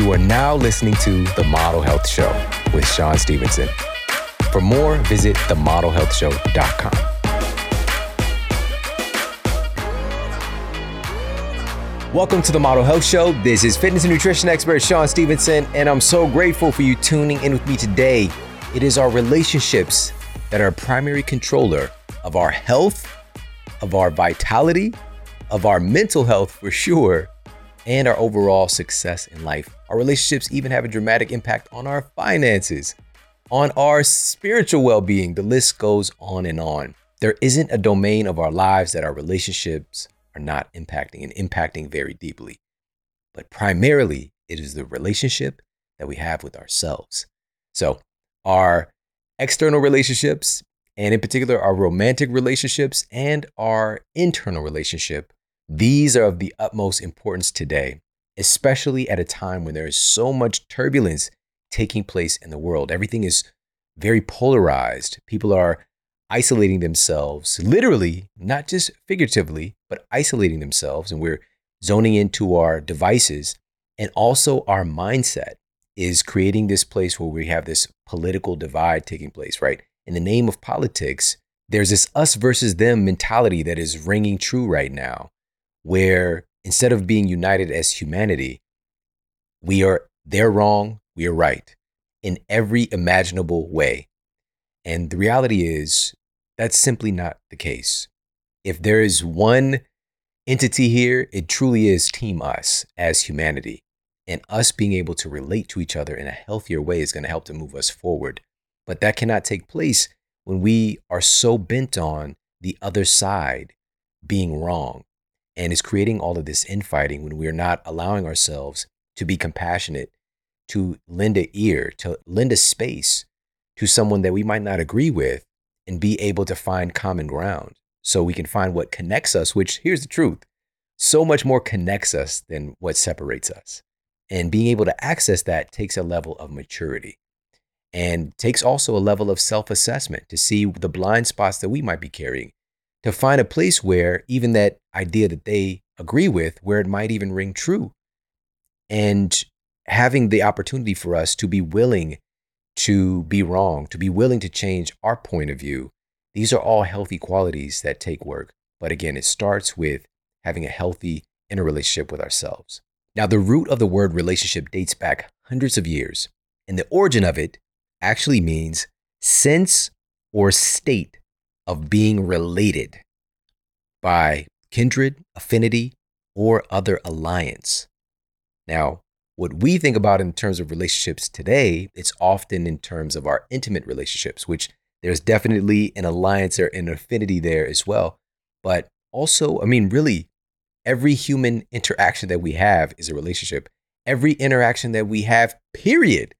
You are now listening to The Model Health Show with Shawn Stevenson. For more, visit themodelhealthshow.com. Welcome to the Model Health Show. This is fitness and nutrition expert Shawn Stevenson, and I'm so grateful for you tuning in with me today. It is our relationships that are a primary controller of our health, of our vitality, of our mental health for sure, and our overall success in life. Our relationships even have a dramatic impact on our finances, on our spiritual well being. The list goes on and on. There isn't a domain of our lives that our relationships are not impacting and impacting very deeply. But primarily, it is the relationship that we have with ourselves. So, our external relationships, and in particular, our romantic relationships and our internal relationship, these are of the utmost importance today, especially at a time when there is so much turbulence taking place in the world. Everything is very polarized. People are isolating themselves, literally, not just figuratively, but isolating themselves. And we're zoning into our devices. And also, our mindset is creating this place where we have this political divide taking place, right? In the name of politics, there's this us versus them mentality that is ringing true right now, where instead of being united as humanity, we are, they're wrong, we are right in every imaginable way. And the reality is, that's simply not the case. If there is one entity here, it truly is Team Us as humanity. And us being able to relate to each other in a healthier way is going to help to move us forward. But that cannot take place when we are so bent on the other side being wrong and is creating all of this infighting when we're not allowing ourselves to be compassionate, to lend an ear, to lend a space to someone that we might not agree with and be able to find common ground so we can find what connects us, which here's the truth so much more connects us than what separates us. And being able to access that takes a level of maturity and takes also a level of self assessment to see the blind spots that we might be carrying, to find a place where even that idea that they agree with, where it might even ring true. And having the opportunity for us to be willing to be wrong, to be willing to change our point of view. These are all healthy qualities that take work. But again, it starts with having a healthy inner relationship with ourselves. Now, the root of the word relationship dates back hundreds of years, and the origin of it actually means sense or state of being related by kindred, affinity, or other alliance. Now, what we think about in terms of relationships today, it's often in terms of our intimate relationships, which there's definitely an alliance or an affinity there as well. But also, I mean, really, every human interaction that we have is a relationship. Every interaction that we have, period,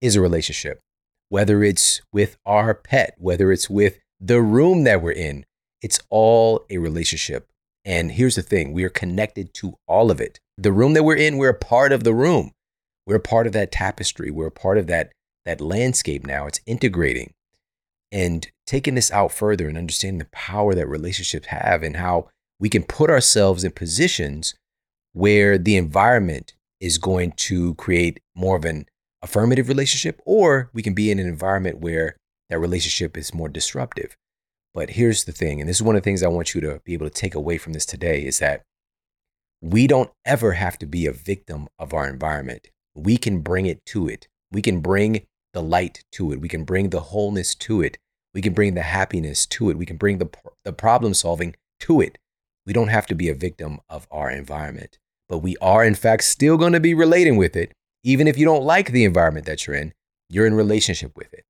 is a relationship. Whether it's with our pet, whether it's with the room that we're in, it's all a relationship. And here's the thing we are connected to all of it the room that we're in, we're a part of the room. We're a part of that tapestry. We're a part of that, that landscape now. It's integrating and taking this out further and understanding the power that relationships have and how we can put ourselves in positions where the environment is going to create more of an affirmative relationship, or we can be in an environment where that relationship is more disruptive. But here's the thing, and this is one of the things I want you to be able to take away from this today is that we don't ever have to be a victim of our environment. We can bring it to it. We can bring the light to it. We can bring the wholeness to it. We can bring the happiness to it. We can bring the, the problem solving to it. We don't have to be a victim of our environment, but we are, in fact, still going to be relating with it. Even if you don't like the environment that you're in, you're in relationship with it.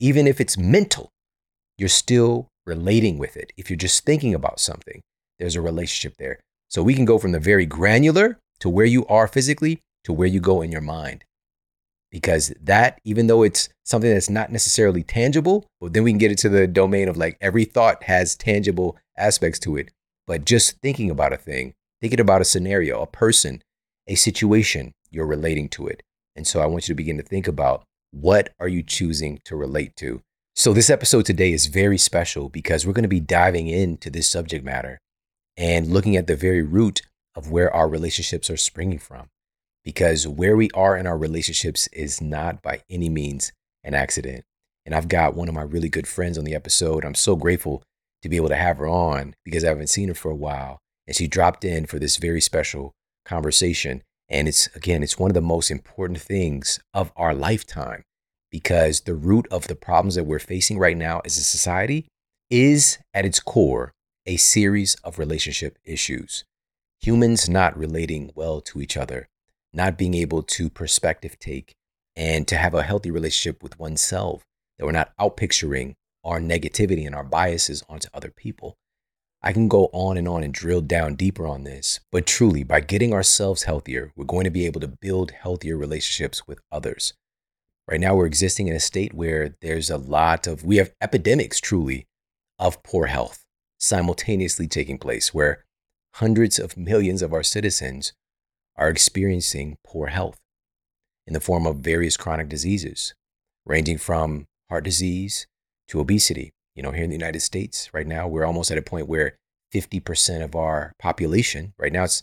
Even if it's mental, you're still relating with it. If you're just thinking about something, there's a relationship there. So we can go from the very granular to where you are physically to where you go in your mind. Because that, even though it's something that's not necessarily tangible, but then we can get it to the domain of like every thought has tangible aspects to it. But just thinking about a thing, thinking about a scenario, a person, a situation, you're relating to it. And so I want you to begin to think about what are you choosing to relate to? So this episode today is very special because we're going to be diving into this subject matter and looking at the very root of where our relationships are springing from. because where we are in our relationships is not by any means an accident. And I've got one of my really good friends on the episode. I'm so grateful to be able to have her on because I haven't seen her for a while. And she dropped in for this very special conversation. And it's, again, it's one of the most important things of our lifetime because the root of the problems that we're facing right now as a society is at its core a series of relationship issues. Humans not relating well to each other, not being able to perspective take and to have a healthy relationship with oneself, that we're not outpicturing our negativity and our biases onto other people. I can go on and on and drill down deeper on this, but truly, by getting ourselves healthier, we're going to be able to build healthier relationships with others. Right now, we're existing in a state where there's a lot of, we have epidemics truly of poor health simultaneously taking place, where hundreds of millions of our citizens are experiencing poor health in the form of various chronic diseases, ranging from heart disease to obesity. You know, here in the United States, right now, we're almost at a point where 50% of our population, right now, it's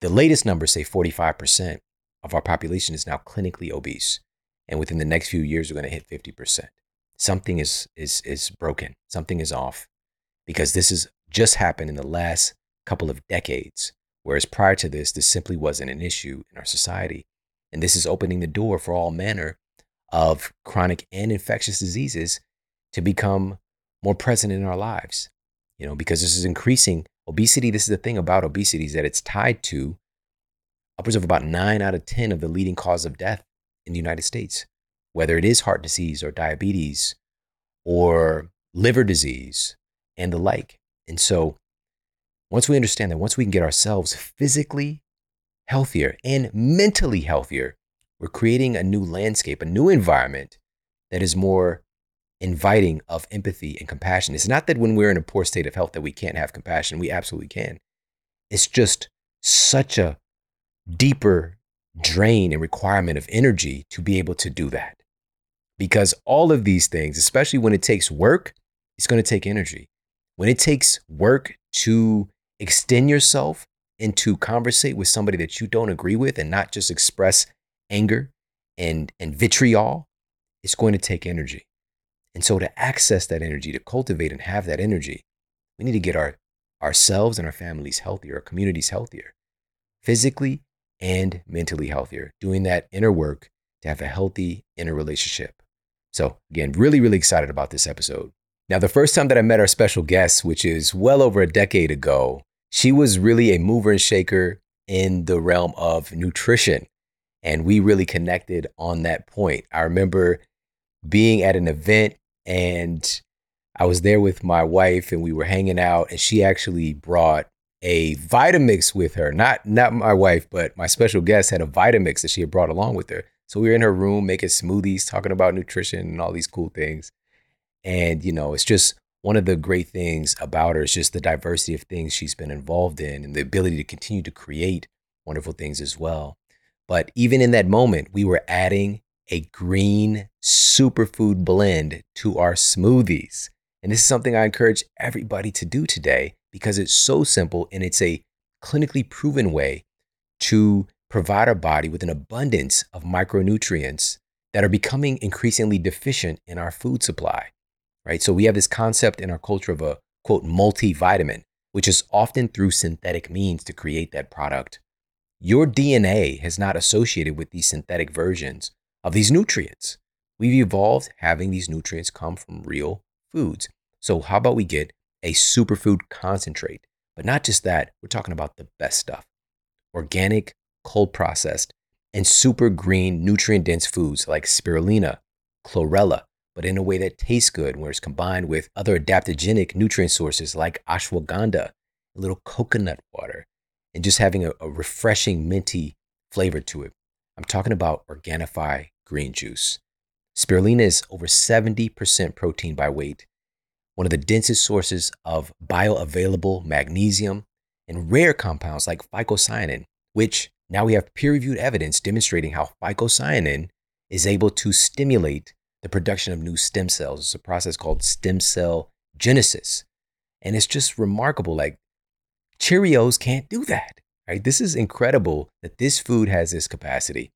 the latest numbers say 45% of our population is now clinically obese. And within the next few years, we're going to hit 50%. Something is, is, is broken, something is off, because this has just happened in the last couple of decades. Whereas prior to this, this simply wasn't an issue in our society. And this is opening the door for all manner of chronic and infectious diseases to become more present in our lives. You know, because this is increasing obesity. This is the thing about obesity is that it's tied to upwards of about nine out of 10 of the leading cause of death in the United States, whether it is heart disease or diabetes or liver disease and the like. And so, once we understand that, once we can get ourselves physically healthier and mentally healthier, we're creating a new landscape, a new environment that is more inviting of empathy and compassion. It's not that when we're in a poor state of health that we can't have compassion. We absolutely can. It's just such a deeper drain and requirement of energy to be able to do that. Because all of these things, especially when it takes work, it's going to take energy. When it takes work to extend yourself and to conversate with somebody that you don't agree with and not just express anger and, and vitriol, it's going to take energy. And so to access that energy, to cultivate and have that energy, we need to get our ourselves and our families healthier, our communities healthier, physically and mentally healthier, doing that inner work to have a healthy inner relationship. So again, really, really excited about this episode. Now, the first time that I met our special guest, which is well over a decade ago, she was really a mover and shaker in the realm of nutrition. And we really connected on that point. I remember being at an event and I was there with my wife and we were hanging out and she actually brought a Vitamix with her. Not not my wife, but my special guest had a Vitamix that she had brought along with her. So we were in her room making smoothies, talking about nutrition and all these cool things. And you know, it's just one of the great things about her is just the diversity of things she's been involved in and the ability to continue to create wonderful things as well. But even in that moment, we were adding a green superfood blend to our smoothies. And this is something I encourage everybody to do today because it's so simple and it's a clinically proven way to provide our body with an abundance of micronutrients that are becoming increasingly deficient in our food supply. Right? So we have this concept in our culture of a quote multivitamin, which is often through synthetic means to create that product. Your DNA has not associated with these synthetic versions of these nutrients. We've evolved having these nutrients come from real foods. So, how about we get a superfood concentrate? But not just that, we're talking about the best stuff organic, cold processed, and super green, nutrient dense foods like spirulina, chlorella, but in a way that tastes good, where it's combined with other adaptogenic nutrient sources like ashwagandha, a little coconut water, and just having a, a refreshing minty flavor to it. I'm talking about Organifi green juice. Spirulina is over 70% protein by weight, one of the densest sources of bioavailable magnesium and rare compounds like phycocyanin, which now we have peer reviewed evidence demonstrating how phycocyanin is able to stimulate the production of new stem cells. It's a process called stem cell genesis. And it's just remarkable. Like Cheerios can't do that. Right? This is incredible that this food has this capacity.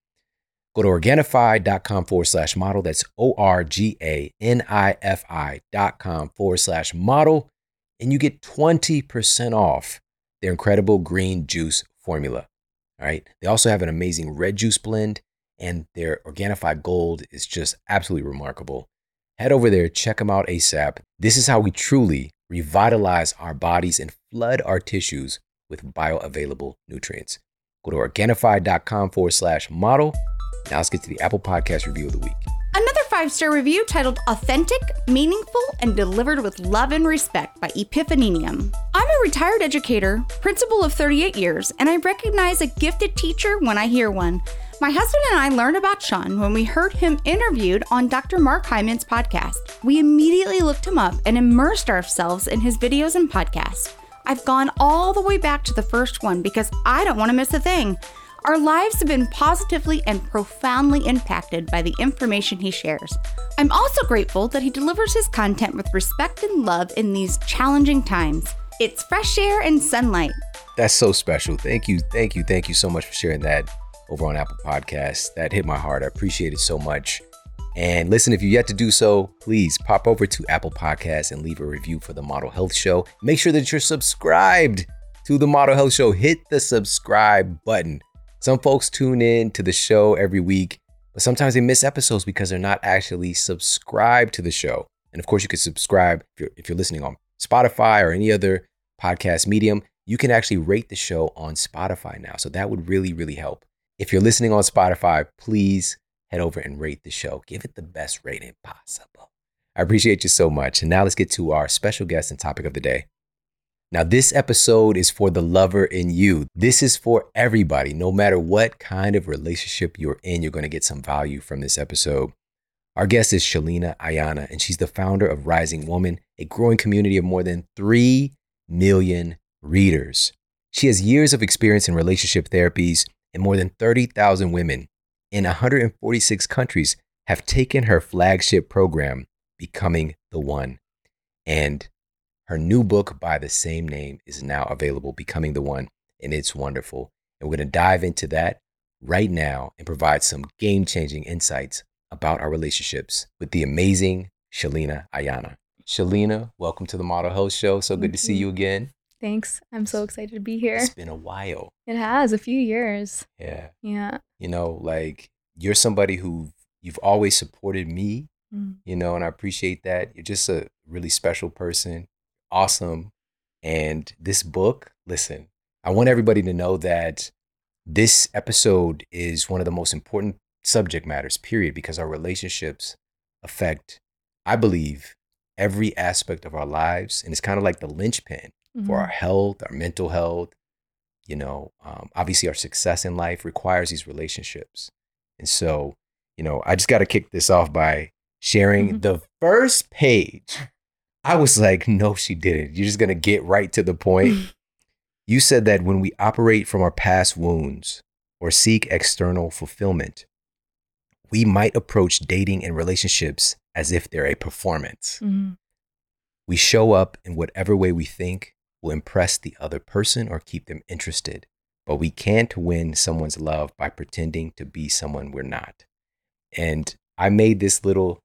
Go to Organifi.com forward slash model. That's O R G A N I F I dot com forward slash model. And you get 20% off their incredible green juice formula. All right. They also have an amazing red juice blend, and their Organifi Gold is just absolutely remarkable. Head over there, check them out ASAP. This is how we truly revitalize our bodies and flood our tissues with bioavailable nutrients. Go to Organifi.com forward slash model. Now let's get to the Apple Podcast review of the week. Another five star review titled Authentic, Meaningful, and Delivered with Love and Respect by Epiphanenium. I'm a retired educator, principal of 38 years, and I recognize a gifted teacher when I hear one. My husband and I learned about Shawn when we heard him interviewed on Dr. Mark Hyman's podcast. We immediately looked him up and immersed ourselves in his videos and podcasts. I've gone all the way back to the first one because I don't want to miss a thing. Our lives have been positively and profoundly impacted by the information he shares. I'm also grateful that he delivers his content with respect and love in these challenging times. It's fresh air and sunlight. That's so special. Thank you. Thank you. Thank you so much for sharing that over on Apple Podcasts. That hit my heart. I appreciate it so much. And listen, if you yet to do so, please pop over to Apple Podcasts and leave a review for the Model Health Show. Make sure that you're subscribed to the Model Health Show. Hit the subscribe button. Some folks tune in to the show every week, but sometimes they miss episodes because they're not actually subscribed to the show. And of course, you can subscribe if you're, if you're listening on Spotify or any other podcast medium. You can actually rate the show on Spotify now. So that would really, really help. If you're listening on Spotify, please head over and rate the show. Give it the best rating possible. I appreciate you so much. And now let's get to our special guest and topic of the day. Now, this episode is for the lover in you. This is for everybody. No matter what kind of relationship you're in, you're going to get some value from this episode. Our guest is Sheleana Aiyana, and she's the founder of Rising Woman, a growing community of more than 3 million readers. She has years of experience in relationship therapies, and more than 30,000 women in 146 countries have taken her flagship program, Becoming the One. And her new book by the same name is now available, Becoming the One, and it's wonderful. And we're going to dive into that right now and provide some game changing insights about our relationships with the amazing Sheleana Aiyana. Sheleana, welcome to the Model Health Show. So good to see you again. Thanks. I'm so excited to be here. It's been a while. It has a few years. Yeah. Yeah. You know, like you're somebody who you've always supported me, Mm. you know, and I appreciate that. You're just a really special person awesome. And this book, listen, I want everybody to know that this episode is one of the most important subject matters, period, because our relationships affect, I believe, every aspect of our lives. And it's kind of like the linchpin for our Mhm. health, our mental health. You know, um, obviously, our success in life requires these relationships. And so, you know, I just got to kick this off by sharing Mhm. the first page I was like, no, she didn't. You're just going to get right to the point. you said that when we operate from our past wounds or seek external fulfillment, we might approach dating and relationships as if they're a performance. Mhm. We show up in whatever way we think will impress the other person or keep them interested, but we can't win someone's love by pretending to be someone we're not. And I made this little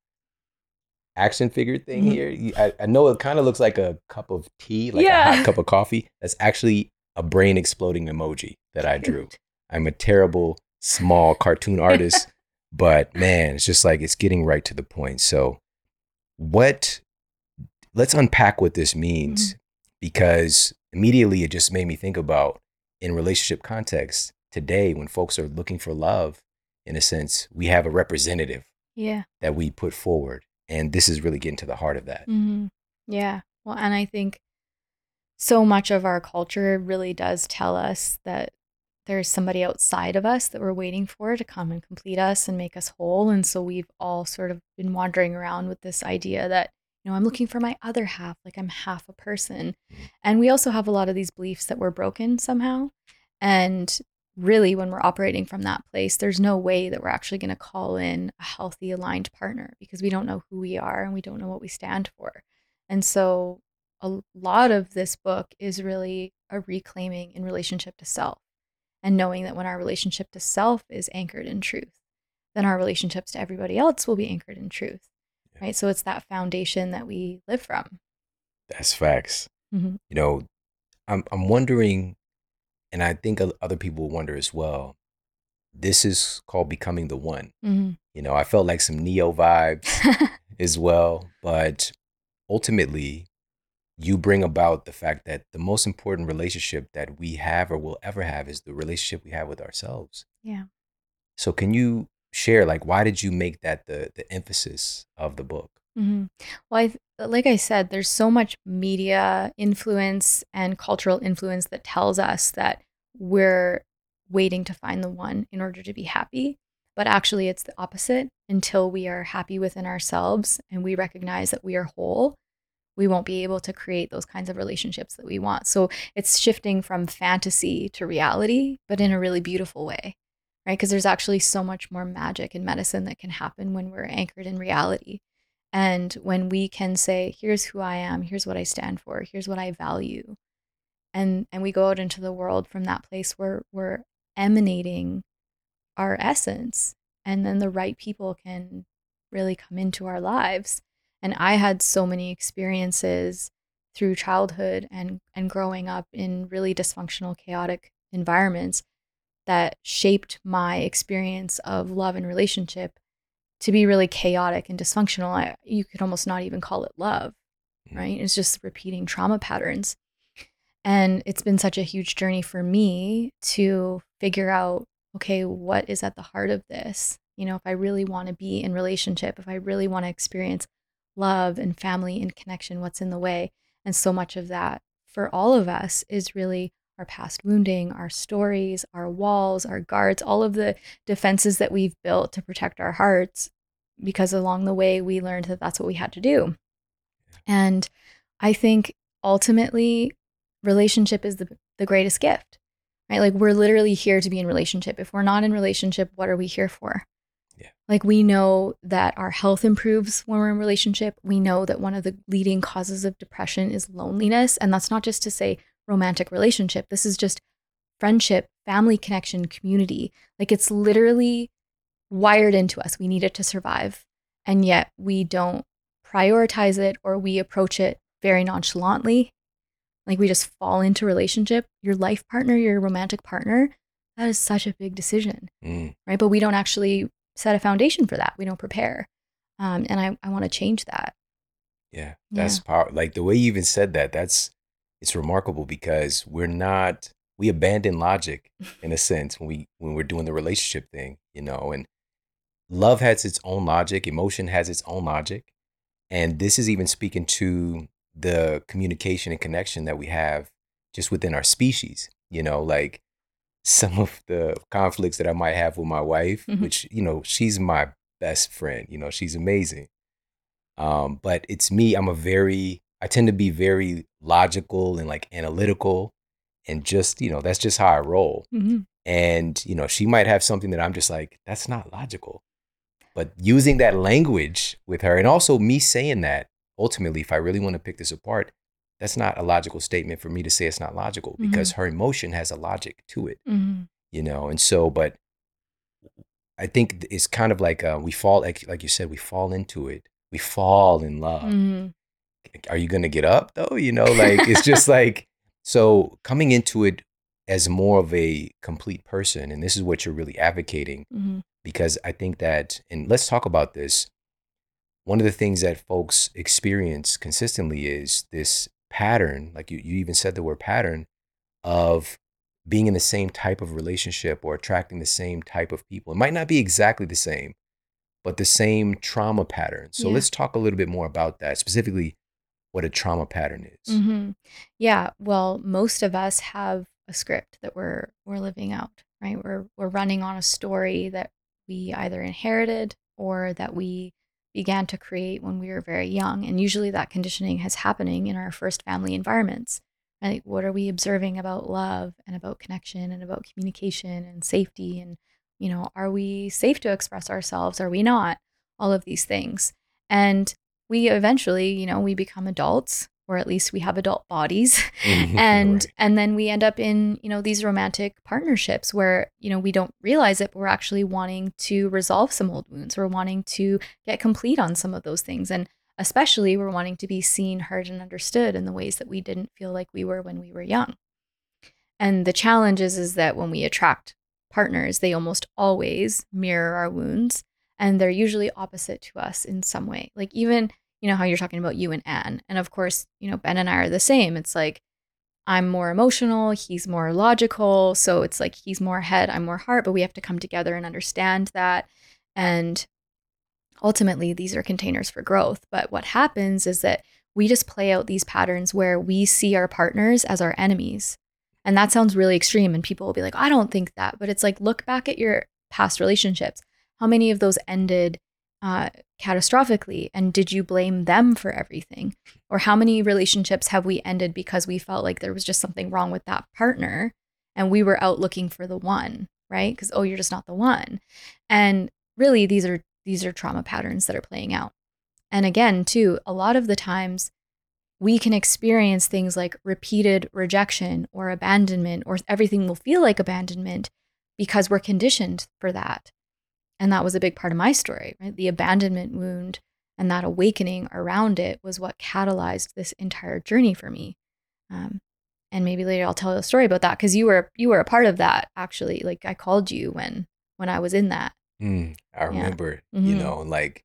action figure thing Mhm. here. I, I know it kind of looks like a cup of tea, like a hot cup of coffee. That's actually a brain exploding emoji that I drew. I'm a terrible small cartoon artist, but man, it's just like it's getting right to the point. So, what? Let's unpack what this means because immediately it just made me think about in relationship context today when folks are looking for love. In a sense, we have a representative Yeah. that we put forward, and this is really getting to the heart of that. hmm Yeah. Well, and I think so much of our culture really does tell us that there's somebody outside of us that we're waiting for to come and complete us and make us whole. And so we've all sort of been wandering around with this idea that, you know, I'm looking for my other half, like I'm half a person. And we also have a lot of these beliefs that we're broken somehow. And really, when we're operating from that place, there's no way that we're actually going to call in a healthy, aligned partner because we don't know who we are and we don't know what we stand for. And so, a lot of this book is really a reclaiming in relationship to self. And knowing that when our relationship to self is anchored in truth, then our relationships to everybody else will be anchored in truth. Yeah. Right. So it's that foundation that we live from. That's facts. Mm-hmm. You know, I'm I'm wondering, and I think other people wonder as well. This is called becoming the one. Mm-hmm. You know, I felt like some Neo vibes as well, but ultimately, you bring about the fact that the most important relationship that we have or will ever have is the relationship we have with ourselves. Yeah. So can you share like why did you make that the the emphasis of the book? Mm-hmm. Well, I, like I said, there's so much media influence and cultural influence that tells us that we're waiting to find the one in order to be happy. But actually, it's the opposite. Until we are happy within ourselves and we recognize that we are whole, we won't be able to create those kinds of relationships that we want. So it's shifting from fantasy to reality, but in a really beautiful way, right? Because there's actually so much more magic in medicine that can happen when we're anchored in reality. And when we can say, here's who I am, here's what I stand for, here's what I value. And and we go out into the world from that place where we're emanating our essence. And then the right people can really come into our lives. And I had so many experiences through childhood and, and growing up in really dysfunctional, chaotic environments that shaped my experience of love and relationship to be really chaotic and dysfunctional. I, you could almost not even call it love, mm. right? It's just repeating trauma patterns. And it's been such a huge journey for me to figure out okay, what is at the heart of this? You know, if I really want to be in relationship, if I really want to experience love and family and connection, what's in the way? And so much of that for all of us is really our past wounding, our stories, our walls, our guards, all of the defenses that we've built to protect our hearts, because along the way we learned that that's what we had to do. And I think ultimately, relationship is the, the greatest gift, right? Like we're literally here to be in relationship. If we're not in relationship, what are we here for? Like we know that our health improves when we're in relationship. We know that one of the leading causes of depression is loneliness. And that's not just to say romantic relationship. This is just friendship, family connection, community. Like it's literally wired into us. We need it to survive. And yet we don't prioritize it or we approach it very nonchalantly. Like we just fall into relationship. Your life partner, your romantic partner, that is such a big decision. Mm. Right. But we don't actually set a foundation for that. We don't prepare. Um, and I, I want to change that. Yeah. That's yeah. power. Like the way you even said that, that's it's remarkable because we're not we abandon logic in a sense when we when we're doing the relationship thing, you know, and love has its own logic, emotion has its own logic. And this is even speaking to the communication and connection that we have just within our species, you know, like some of the conflicts that I might have with my wife, mm-hmm. which, you know, she's my best friend, you know, she's amazing. Um, but it's me, I'm a very I tend to be very logical and like analytical and just, you know, that's just how I roll. Mm-hmm. And, you know, she might have something that I'm just like, that's not logical. But using that language with her and also me saying that, ultimately, if I really want to pick this apart, that's not a logical statement for me to say it's not logical mm-hmm. because her emotion has a logic to it, mm-hmm. you know? And so, but I think it's kind of like uh, we fall, like, like you said, we fall into it. We fall in love. Mm-hmm are you going to get up though? You know, like it's just like, so coming into it as more of a complete person, and this is what you're really advocating, mm-hmm. because I think that, and let's talk about this. One of the things that folks experience consistently is this pattern, like you, you even said the word pattern, of being in the same type of relationship or attracting the same type of people. It might not be exactly the same, but the same trauma pattern. So yeah. let's talk a little bit more about that, specifically what a trauma pattern is. Mm-hmm. Yeah. Well, most of us have a script that we're we're living out, right? We're we're running on a story that we either inherited or that we began to create when we were very young. And usually that conditioning is happening in our first family environments. Right? What are we observing about love and about connection and about communication and safety? And, you know, are we safe to express ourselves? Are we not? All of these things. And we eventually, you know, we become adults or at least we have adult bodies. Mhm. and Right. and then we end up in you know these romantic partnerships where you know we don't realize it but we're actually wanting to resolve some old wounds. We're wanting to get complete on some of those things. And especially we're wanting to be seen heard and understood in the ways that we didn't feel like we were when we were young. And the challenge is is that when we attract partners they almost always mirror our wounds and they're usually opposite to us in some way. Like even you know how you're talking about you and Anne. And of course, you know, Ben and I are the same. It's like I'm more emotional, he's more logical. So it's like he's more head, I'm more heart, but we have to come together and understand that. And ultimately, these are containers for growth. But what happens is that we just play out these patterns where we see our partners as our enemies. And that sounds really extreme. And people will be like, I don't think that. But it's like, look back at your past relationships. How many of those ended uh, catastrophically? And did you blame them for everything? Or how many relationships have we ended because we felt like there was just something wrong with that partner and we were out looking for the one, right? Because, oh, you're just not the one. And really, these are these are trauma patterns that are playing out. And again, too, a lot of the times we can experience things like repeated rejection or abandonment, or everything will feel like abandonment because we're conditioned for that. And that was a big part of my story, right? The abandonment wound and that awakening around it was what catalyzed this entire journey for me. Um, and maybe later I'll tell a story about that because you were you were a part of that actually. Like I called you when when I was in that. Mm, I remember, you Mhm. know, like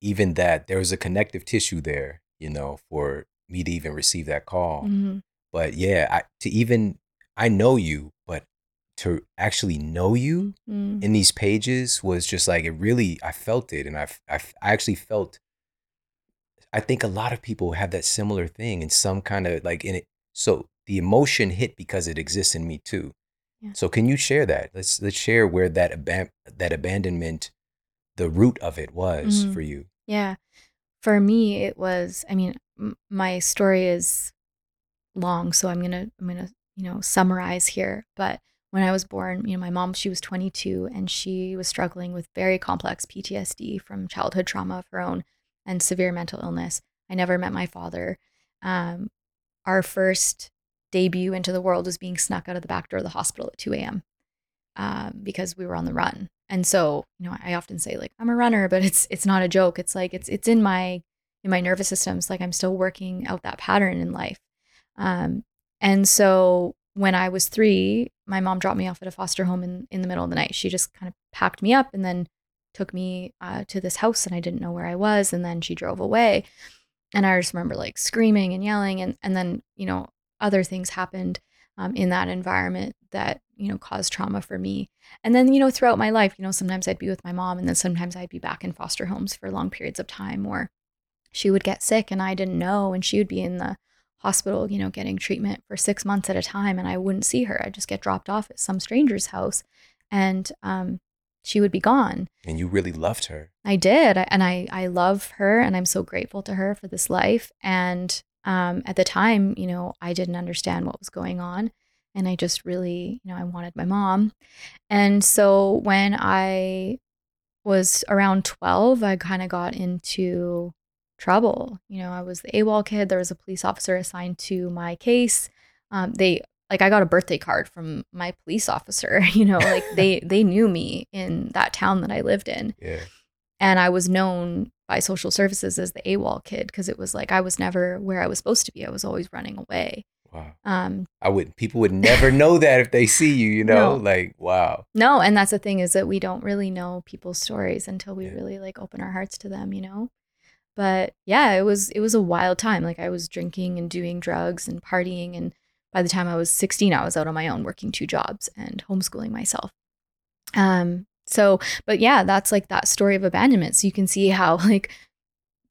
even that there was a connective tissue there, you know, for me to even receive that call. Mhm. But yeah, I, to even I know you, but to actually know you Mm. in these pages was just like it really I felt it and I, I, I actually felt I think a lot of people have that similar thing in some kind of like in it so the emotion hit because it exists in me too. Yeah. So can you share that? Let's let's share where that aban- that abandonment the root of it was Mhm. for you. Yeah. For me, it was, I mean, m- my story is long, so I'm going to, I'm to, you know, summarize here. But when I was born, you know, my mom, she was 22 and she was struggling with very complex PTSD from childhood trauma of her own and severe mental illness. I never met my father. Um, our first debut into the world was being snuck out of the back door of the hospital at 2 a.m. Um, because we were on the run. And so, you know, I often say like I'm a runner, but it's it's not a joke. It's like it's it's in my in my nervous system. It's like I'm still working out that pattern in life. Um, and so when I was three, my mom dropped me off at a foster home in, in the middle of the night. She just kind of packed me up and then took me uh, to this house, and I didn't know where I was. And then she drove away. And I just remember like screaming and yelling. And, and then, you know, other things happened um, in that environment that, you know, caused trauma for me. And then, you know, throughout my life, you know, sometimes I'd be with my mom and then sometimes I'd be back in foster homes for long periods of time or she would get sick and I didn't know and she would be in the hospital, you know, getting treatment for 6 months at a time and I wouldn't see her. I'd just get dropped off at some stranger's house and um she would be gone. And you really loved her. I did, I- and I I love her, and I'm so grateful to her for this life. And um, at the time, you know, I didn't understand what was going on, and I just really, you know, I wanted my mom. And so when I was around 12, I kind of got into trouble. You know, I was the AWOL kid. There was a police officer assigned to my case. Um, they like I got a birthday card from my police officer. You know, like they they knew me in that town that I lived in Yeah. and I was known by social services as the AWOL kid because it was like I was never where I was supposed to be. I was always running away. Wow. Um, I would people would never know that if they see you, you know? No. Like, wow. no, and that's the thing is that we don't really know people's stories until we Yeah. really like open our hearts to them, you know. But yeah, it was it was a wild time. Like I was drinking and doing drugs and partying, and by the time I was 16, I was out on my own working two jobs and homeschooling myself. Um, so, but yeah, that's like that story of abandonment. So you can see how like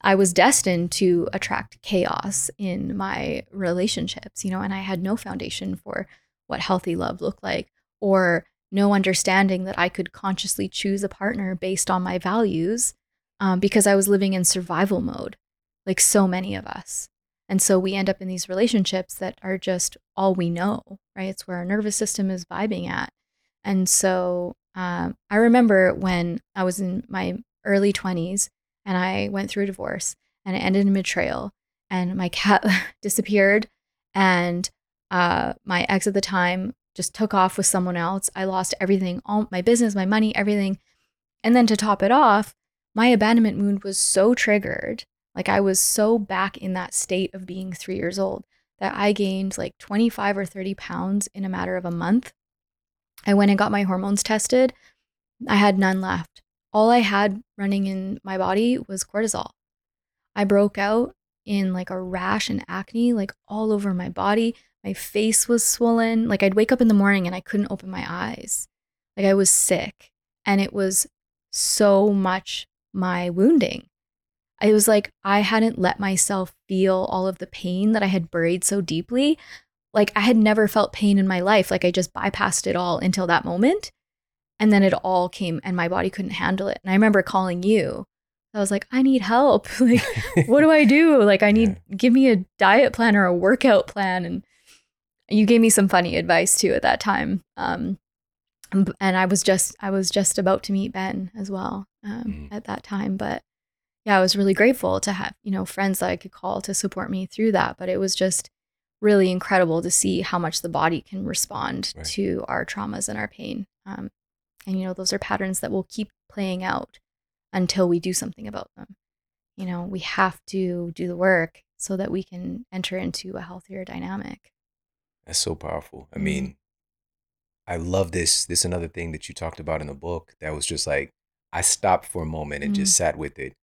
I was destined to attract chaos in my relationships, you know, and I had no foundation for what healthy love looked like or no understanding that I could consciously choose a partner based on my values um, because I was living in survival mode, like so many of us. And so we end up in these relationships that are just all we know, right? It's where our nervous system is vibing at. And so um, I remember when I was in my early 20s and I went through a divorce and it ended in betrayal. and my cat disappeared and uh, my ex at the time just took off with someone else. I lost everything, all my business, my money, everything. And then to top it off, my abandonment wound was so triggered. Like I was so back in that state of being three years old that I gained like 25 or 30 pounds in a matter of a month. I went and got my hormones tested. I had none left. All I had running in my body was cortisol. I broke out in like a rash and acne, like all over my body. My face was swollen. Like I'd wake up in the morning and I couldn't open my eyes. Like I was sick. And it was so much my wounding. It was like I hadn't let myself feel all of the pain that I had buried so deeply. Like I had never felt pain in my life. Like I just bypassed it all until that moment. And then it all came and my body couldn't handle it. And I remember calling you I was like, I need help. like, what do I do? Like, I need, yeah. give me a diet plan or a workout plan. And you gave me some funny advice too at that time. Um, and I was just, I was just about to meet Ben as well um, mm. at that time. But yeah, I was really grateful to have, you know, friends that I could call to support me through that. But it was just really incredible to see how much the body can respond right. to our traumas and our pain. Um, and, you know, those are patterns that will keep playing out until we do something about them. You know, we have to do the work so that we can enter into a healthier dynamic. That's so powerful. I mm-hmm. mean, I love this. This another thing that you talked about in the book that was just like I stopped for a moment and mm-hmm. just sat with it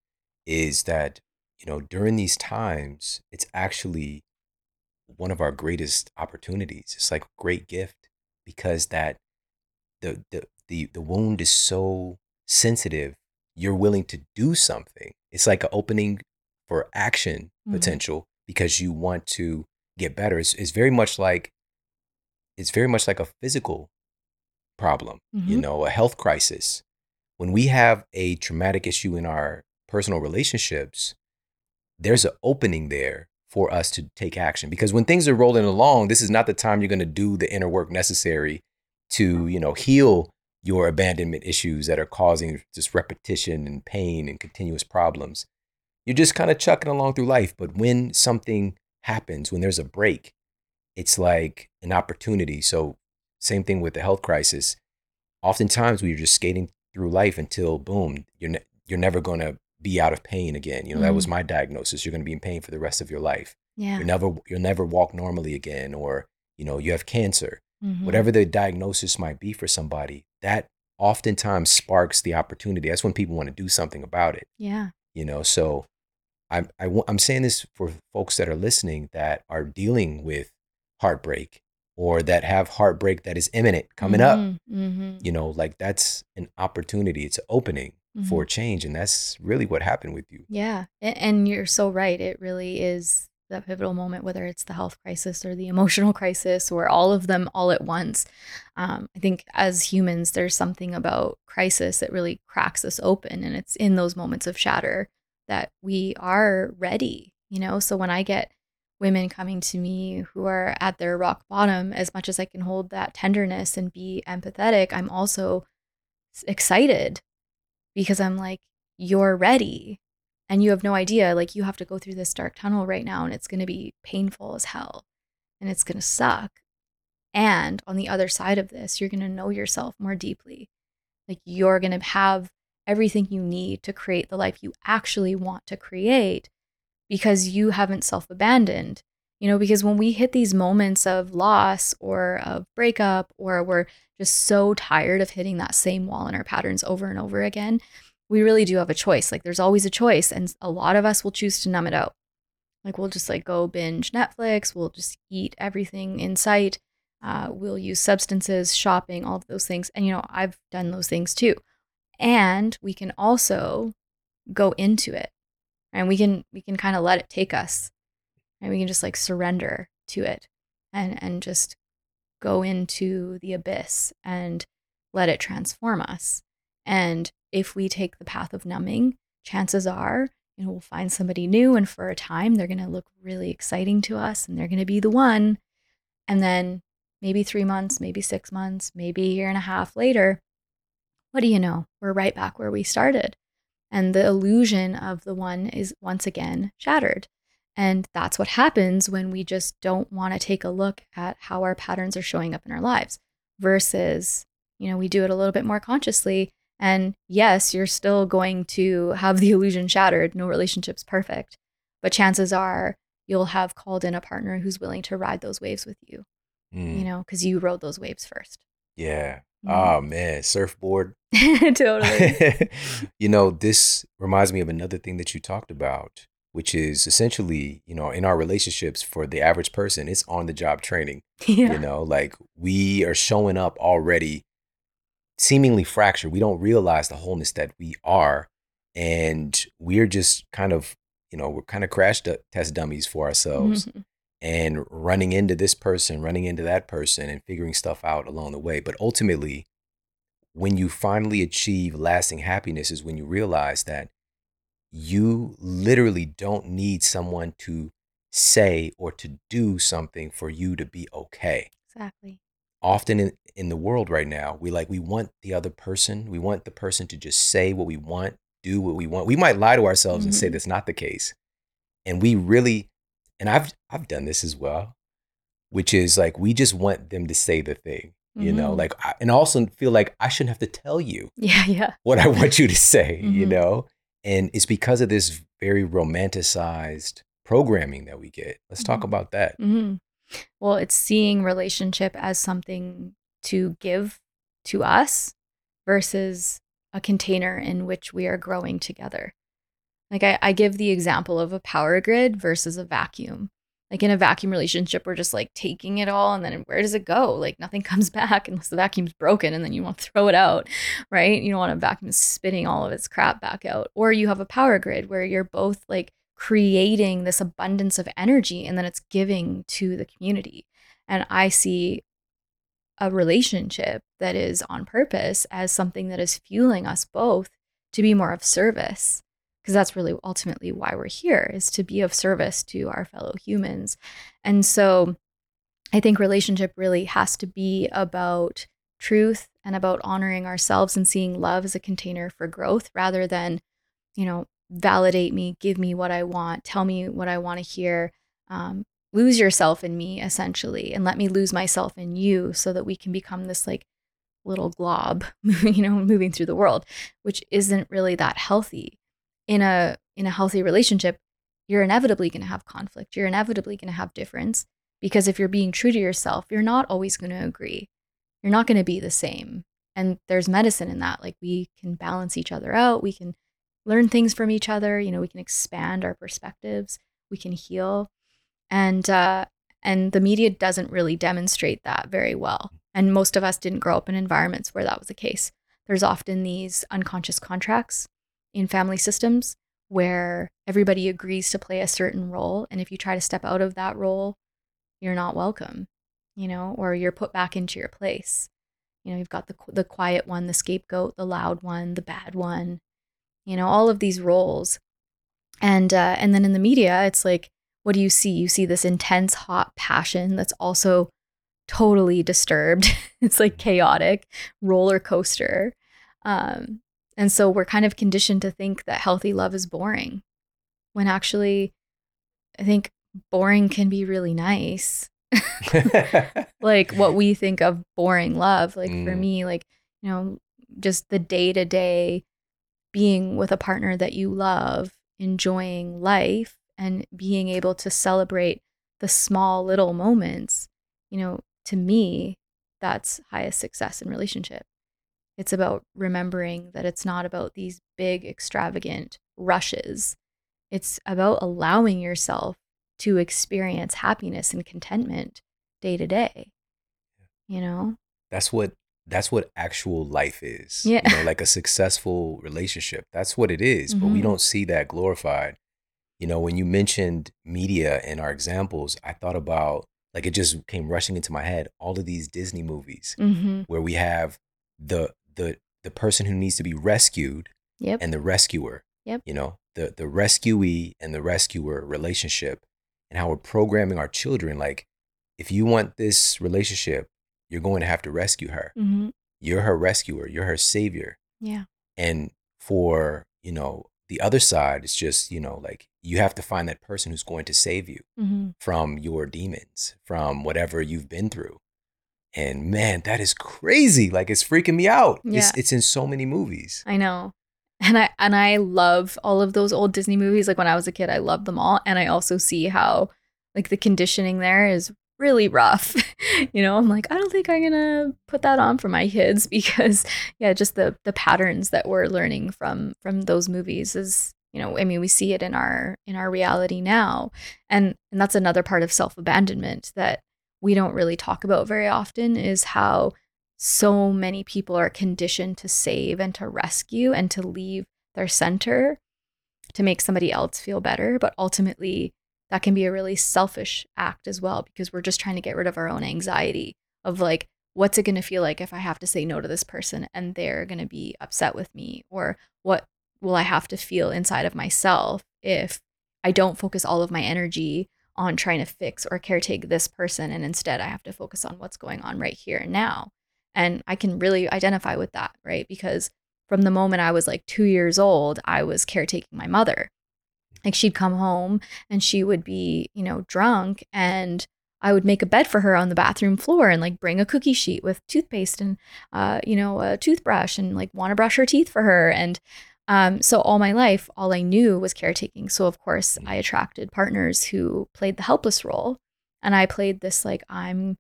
is that, you know, during these times, it's actually one of our greatest opportunities. It's like a great gift because that the the the, the wound is so sensitive you're willing to do something. It's like an opening for action mm-hmm. potential because you want to get better. It's, it's very much like it's very much like a physical problem, mm-hmm. you know, a health crisis. When we have a traumatic issue in our personal relationships, there's an opening there for us to take action because when things are rolling along, this is not the time you're going to do the inner work necessary to, you know, heal your abandonment issues that are causing just repetition and pain and continuous problems. You're just kind of chucking along through life. But when something happens, when there's a break, it's like an opportunity. So, same thing with the health crisis. Oftentimes, we're just skating through life until boom, you're ne- you're never going to be out of pain again. You know, mm. that was mm. my diagnosis. You're going to be in pain for the rest of your life. Yeah. You'll never you'll never walk normally again, or you know, you have cancer. Mm-hmm. Whatever the diagnosis might be for somebody, that oftentimes sparks the opportunity. That's when people want to do something about it. Yeah. You know, so I'm I, am i am saying this for folks that are listening that are dealing with heartbreak or that have heartbreak that is imminent coming mm-hmm. up. Mm-hmm. You know, like that's an opportunity. It's an opening mm-hmm. for change, and that's really what happened with you. Yeah, and you're so right. It really is that pivotal moment, whether it's the health crisis or the emotional crisis or all of them all at once. Um, I think as humans, there's something about crisis that really cracks us open. And it's in those moments of shatter that we are ready, you know? So when I get women coming to me who are at their rock bottom, as much as I can hold that tenderness and be empathetic, I'm also excited because I'm like, you're ready and you have no idea like you have to go through this dark tunnel right now and it's going to be painful as hell and it's going to suck. And on the other side of this you're going to know yourself more deeply. Like you're going to have everything you need to create the life you actually want to create because you haven't self-abandoned you know because when we hit these moments of loss or of breakup or we're just so tired of hitting that same wall in our patterns over and over again we really do have a choice. Like there's always a choice. And a lot of us will choose to numb it out. Like we'll just like go binge Netflix, we'll just eat everything in sight. Uh, we'll use substances, shopping, all of those things. And you know, I've done those things too. And we can also go into it. And we can we can kind of let it take us. And we can just like surrender to it and and just go into the abyss and let it transform us. And if we take the path of numbing, chances are, you know, we'll find somebody new and for a time they're going to look really exciting to us and they're going to be the one. And then maybe 3 months, maybe 6 months, maybe a year and a half later, what do you know? We're right back where we started. And the illusion of the one is once again shattered. And that's what happens when we just don't want to take a look at how our patterns are showing up in our lives versus, you know, we do it a little bit more consciously. And yes, you're still going to have the illusion shattered. No relationship's perfect. But chances are you'll have called in a partner who's willing to ride those waves with you, Mm. you know, because you rode those waves first. Yeah. Oh man, surfboard. totally. you know, this reminds me of another thing that you talked about, which is essentially, you know, in our relationships for the average person, it's on the job training. yeah. You know, like we are showing up already seemingly fractured. We don't realize the wholeness that we are. And we're just kind of, you know, we're kind of crash du- test dummies for ourselves Mhm. And running into this person, running into that person, and figuring stuff out along the way. But ultimately, when you finally achieve lasting happiness, is when you realize that you literally don't need someone to say or to do something for you to be okay. Exactly. Often in, in the world right now, we like, we want the other person, we want the person to just say what we want, do what we want. We might lie to ourselves and say Mhm. that's not the case. And we really, and I've I've done this as well, which is like we just want them to say the thing, you know, Mhm. like I, and also feel like I shouldn't have to tell you Yeah. Yeah. what I want you to say, you Mhm. know? And it's because of this very romanticized programming that we get. Let's talk Mhm. about that. hmm Well, it's seeing relationship as something to give to us versus a container in which we are growing together. Like I, I give the example of a power grid versus a vacuum. Like in a vacuum relationship, we're just like taking it all and then where does it go? Like nothing comes back unless the vacuum's broken and then you want to throw it out, right? You don't want a vacuum spitting all of its crap back out. Or you have a power grid where you're both like creating this abundance of energy and then it's giving to the community. And I see a relationship that is on purpose as something that is fueling us both to be more of service because that's really ultimately why we're here is to be of service to our fellow humans. And so I think relationship really has to be about truth and about honoring ourselves and seeing love as a container for growth rather than, you know, validate me, give me what I want, tell me what I want to hear. Um, lose yourself in me essentially and let me lose myself in you so that we can become this like little glob you know moving through the world which isn't really that healthy in a in a healthy relationship you're inevitably going to have conflict. You're inevitably going to have difference because if you're being true to yourself you're not always going to agree. You're not going to be the same. And there's medicine in that. Like we can balance each other out. We can learn things from each other. You know we can expand our perspectives. We can heal. And uh, and the media doesn't really demonstrate that very well. And most of us didn't grow up in environments where that was the case. There's often these unconscious contracts in family systems where everybody agrees to play a certain role, and if you try to step out of that role, you're not welcome, you know, or you're put back into your place. You know, you've got the the quiet one, the scapegoat, the loud one, the bad one, you know, all of these roles. And uh, and then in the media, it's like what do you see? You see this intense, hot passion that's also totally disturbed. it's like chaotic, roller coaster. Um, and so we're kind of conditioned to think that healthy love is boring, when actually, I think boring can be really nice. like what we think of boring love. Like for Mm. me, like, you know, just the day to day being with a partner that you love, enjoying life and being able to celebrate the small little moments, you know, to me, that's highest success in relationship. It's about remembering that it's not about these big, extravagant rushes. It's about allowing yourself to experience happiness and contentment day to day. You know? that's what that's what actual life is. Yeah. You know, like a successful relationship. That's what it is, but we Mhm. don't see that glorified. You know, when you mentioned media in our examples, I thought about like it just came rushing into my head all of these Disney movies Mm-hmm. where we have the the the person who needs to be rescued Yep. and the rescuer. Yep. You know, the the rescuee and the rescuer relationship and how we're programming our children like if you want this relationship, you're going to have to rescue her. mm-hmm. You're her rescuer, you're her savior. Yeah. And for, you know, the other side is just, you know, like you have to find that person who's going to save you hmm from your demons, from whatever you've been through. And man, that is crazy. Like it's freaking me out. It's, Yeah. it's in so many movies. I know. And I and I love all of those old Disney movies. Like when I was a kid, I loved them all. And I also see how like the conditioning there is really rough. you know, I'm like, I don't think I'm gonna put that on for my kids because yeah, just the the patterns that we're learning from from those movies is you know, I mean, we see it in our in our reality now. And and that's another part of self-abandonment that we don't really talk about very often is how so many people are conditioned to save and to rescue and to leave their center to make somebody else feel better. But ultimately, that can be a really selfish act as well because we're just trying to get rid of our own anxiety of like, what's it going to feel like if I have to say no to this person and they're going to be upset with me? Or what will I have to feel inside of myself if I don't focus all of my energy on trying to fix or caretake this person and instead I have to focus on what's going on right here and now? And I can really identify with that, right? Because from the moment I was like two years old, I was caretaking my mother. Like she'd come home and she would be, you know, drunk and I would make a bed for her on the bathroom floor and like bring a cookie sheet with toothpaste and, uh, you know, a toothbrush and like want to brush her teeth for her. And um, so all my life, all I knew was caretaking. So of course, I attracted partners who played the helpless role, and I played this like I'm,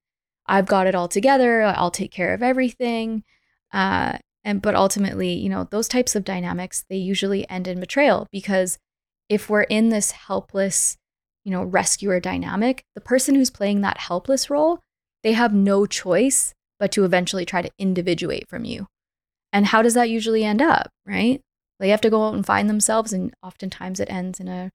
I've got it all together. I'll take care of everything. Uh, and but ultimately, you know, those types of dynamics they usually end in betrayal because if we're in this helpless, you know, rescuer dynamic, the person who's playing that helpless role, they have no choice but to eventually try to individuate from you. And how does that usually end up, right? They have to go out and find themselves, and oftentimes it ends in a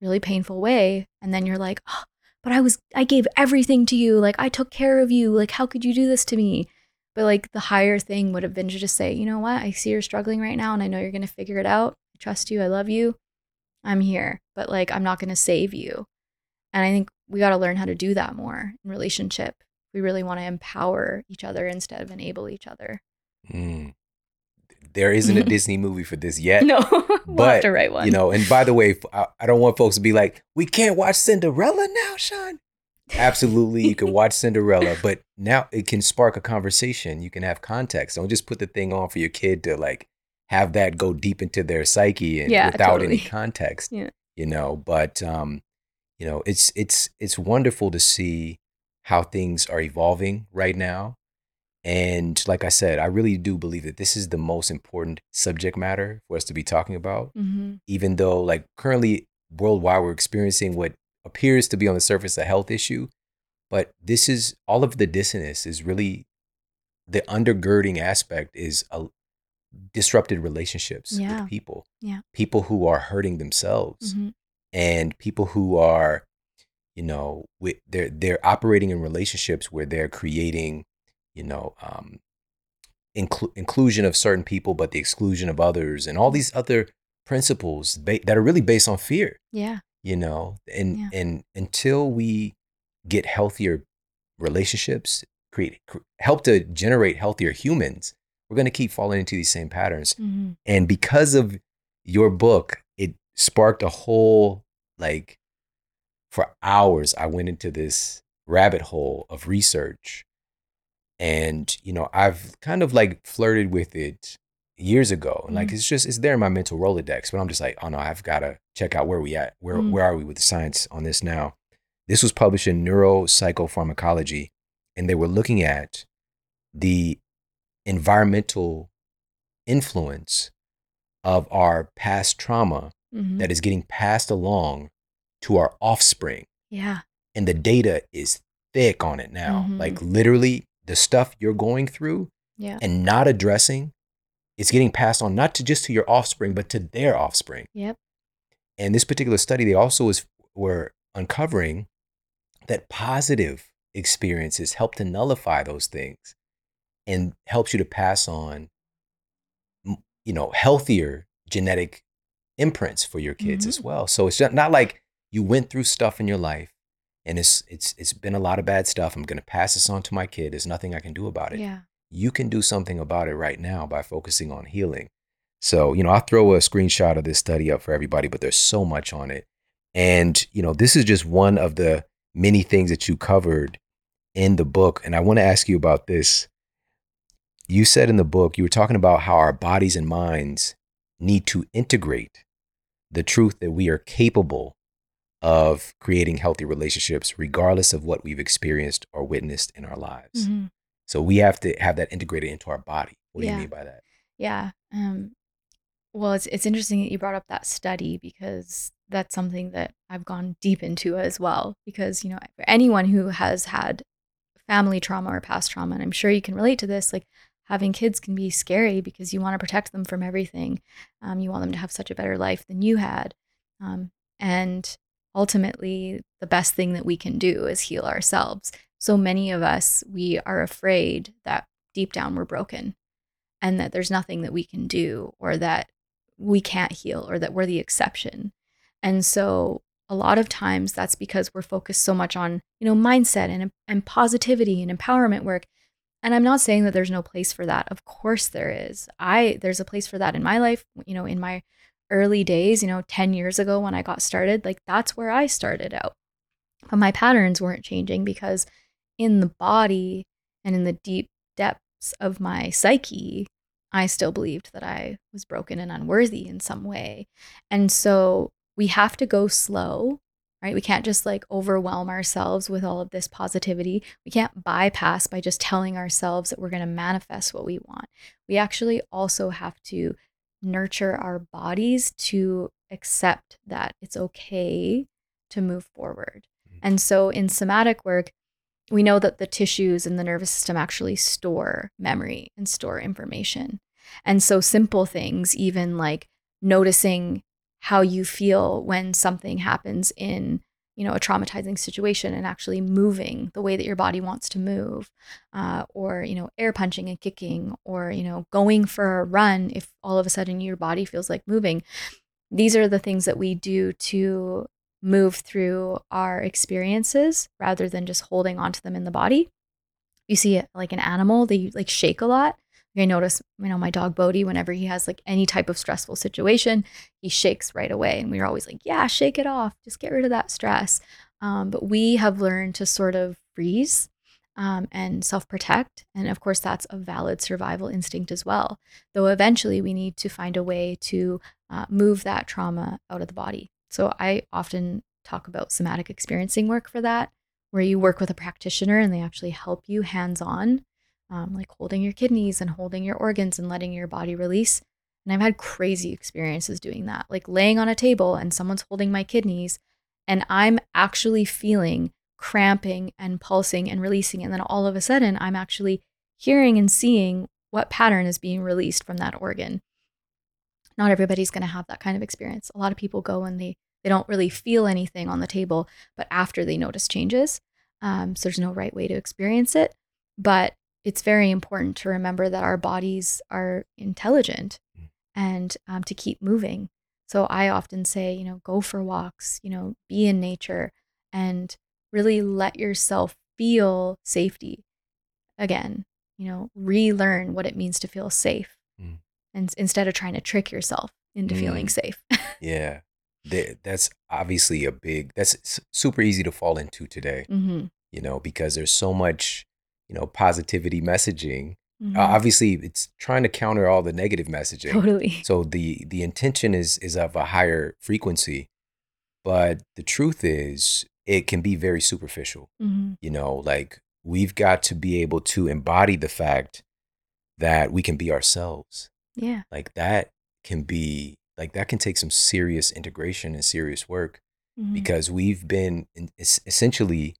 really painful way. And then you're like, oh, but I was, I gave everything to you. Like, I took care of you. Like, how could you do this to me? But like, the higher thing would have been to just say, you know what? I see you're struggling right now, and I know you're going to figure it out. I trust you. I love you. I'm here, but like, I'm not going to save you. And I think we got to learn how to do that more in relationship. We really want to empower each other instead of enable each other. Mm. There isn't a Disney movie for this yet. No, we'll have But, to write one. You know, and by the way, I, I don't want folks to be like, we can't watch Cinderella now, Shawn. Absolutely, you can watch Cinderella, but now it can spark a conversation. You can have context. Don't just put the thing on for your kid to like have that go deep into their psyche and Yeah, without any context. Yeah. You know, but um, you know, it's it's it's wonderful to see how things are evolving right now. And like I said, I really do believe that this is the most important subject matter for us to be talking about hmm even though like currently worldwide we're experiencing what appears to be on the surface a health issue but this is all of the dissonance is really the undergirding aspect is a disrupted relationships Yeah. with people Yeah. people who are hurting themselves hmm and people who are you know with they're they're operating in relationships where they're creating you know um inclu- inclusion of certain people but the exclusion of others and all these other principles ba- that are really based on fear Yeah. you know and Yeah. and until we get healthier relationships create cr- help to generate healthier humans we're going to keep falling into these same patterns hmm and because of your book it sparked a whole like for hours i went into this rabbit hole of research and you know i've kind of like flirted with it years ago and like Mhm. it's just it's there in my mental rolodex but i'm just like oh no i've got to check out where we at where Mhm. where are we with the science on this now this was published in neuropsychopharmacology and they were looking at the environmental influence of our past trauma hmm that is getting passed along to our offspring. Yeah. And the data is thick on it now. Like literally, the stuff you're going through Yeah. and not addressing, it's getting passed on not to just to your offspring, but to their offspring. Yep. And this particular study, they also was, were uncovering that positive experiences help to nullify those things and helps you to pass on, you know, healthier genetic imprints for your kids as Mhm. well. So it's not like you went through stuff in your life and it's it's it's been a lot of bad stuff. I'm going to pass this on to my kid. There's nothing I can do about it Yeah. you can do something about it right now by focusing on healing. So, you know, I'll throw a screenshot of this study up for everybody, but there's so much on it. And, you know, this is just one of the many things that you covered in the book. And I want to ask you about this. You said in the book, you were talking about how our bodies and minds need to integrate the truth that we are capable of creating healthy relationships, regardless of what we've experienced or witnessed in our lives. Mm-hmm. So we have to have that integrated into our body. What do Yeah. you mean by that? Yeah. Um, well, it's it's interesting that you brought up that study because that's something that I've gone deep into as well. Because you know, for anyone who has had family trauma or past trauma, and I'm sure you can relate to this, like having kids can be scary because you want to protect them from everything. Um, you want them to have such a better life than you had, um, and ultimately, the best thing that we can do is heal ourselves. So many of us, we are afraid that deep down we're broken and that there's nothing that we can do or that we can't heal or that we're the exception. And so a lot of times that's because we're focused so much on, you know, mindset and and positivity and empowerment work. And I'm not saying that there's no place for that. Of course there is. I there's a place for that in my life, you know, in my early days, you know, 10 years ago when I got started, like that's where I started out. But my patterns weren't changing because in the body and in the deep depths of my psyche, I still believed that I was broken and unworthy in some way. And so we have to go slow, right? We can't just like overwhelm ourselves with all of this positivity. We can't bypass by just telling ourselves that we're going to manifest what we want. We actually also have to nurture our bodies to accept that it's okay to move forward. Mm-hmm. And so in somatic work, we know that the tissues and the nervous system actually store memory and store information. And so simple things, even like noticing how you feel when something happens in you know a traumatizing situation and actually moving the way that your body wants to move uh, or you know air punching and kicking or you know going for a run if all of a sudden your body feels like moving. These are the things that we do to move through our experiences rather than just holding onto them in the body. You see like an animal they like shake a lot I notice, you know, my dog Bodhi, whenever he has like any type of stressful situation, he shakes right away. And we are always like, yeah, shake it off. Just get rid of that stress. Um, but we have learned to sort of freeze um, and self protect. And of course, that's a valid survival instinct as well. Though eventually we need to find a way to uh, move that trauma out of the body. So I often talk about somatic experiencing work for that, where you work with a practitioner and they actually help you hands on um, like holding your kidneys and holding your organs and letting your body release. And I've had crazy experiences doing that, like laying on a table and someone's holding my kidneys, and I'm actually feeling cramping and pulsing and releasing. And then all of a sudden, I'm actually hearing and seeing what pattern is being released from that organ. Not everybody's going to have that kind of experience. A lot of people go and they they don't really feel anything on the table, but after they notice changes, um, so there's no right way to experience it. But it's very important to remember that our bodies are intelligent and um, to keep moving. So I often say, you know, go for walks, you know, be in nature and really let yourself feel safety again, you know, relearn what it means to feel safe. Mm. And instead of trying to trick yourself into feeling Mm. safe. Yeah. That's obviously a big, that's super easy to fall into today, hmm you know, because there's so much, you know, positivity messaging. Mhm. Uh, obviously, it's trying to counter all the negative messaging. Totally. So the the intention is is of a higher frequency, but the truth is it can be very superficial. hmm You know, like we've got to be able to embody the fact that we can be ourselves. Yeah. Like that can be like that can take some serious integration and serious work Mhm. because we've been in, es- essentially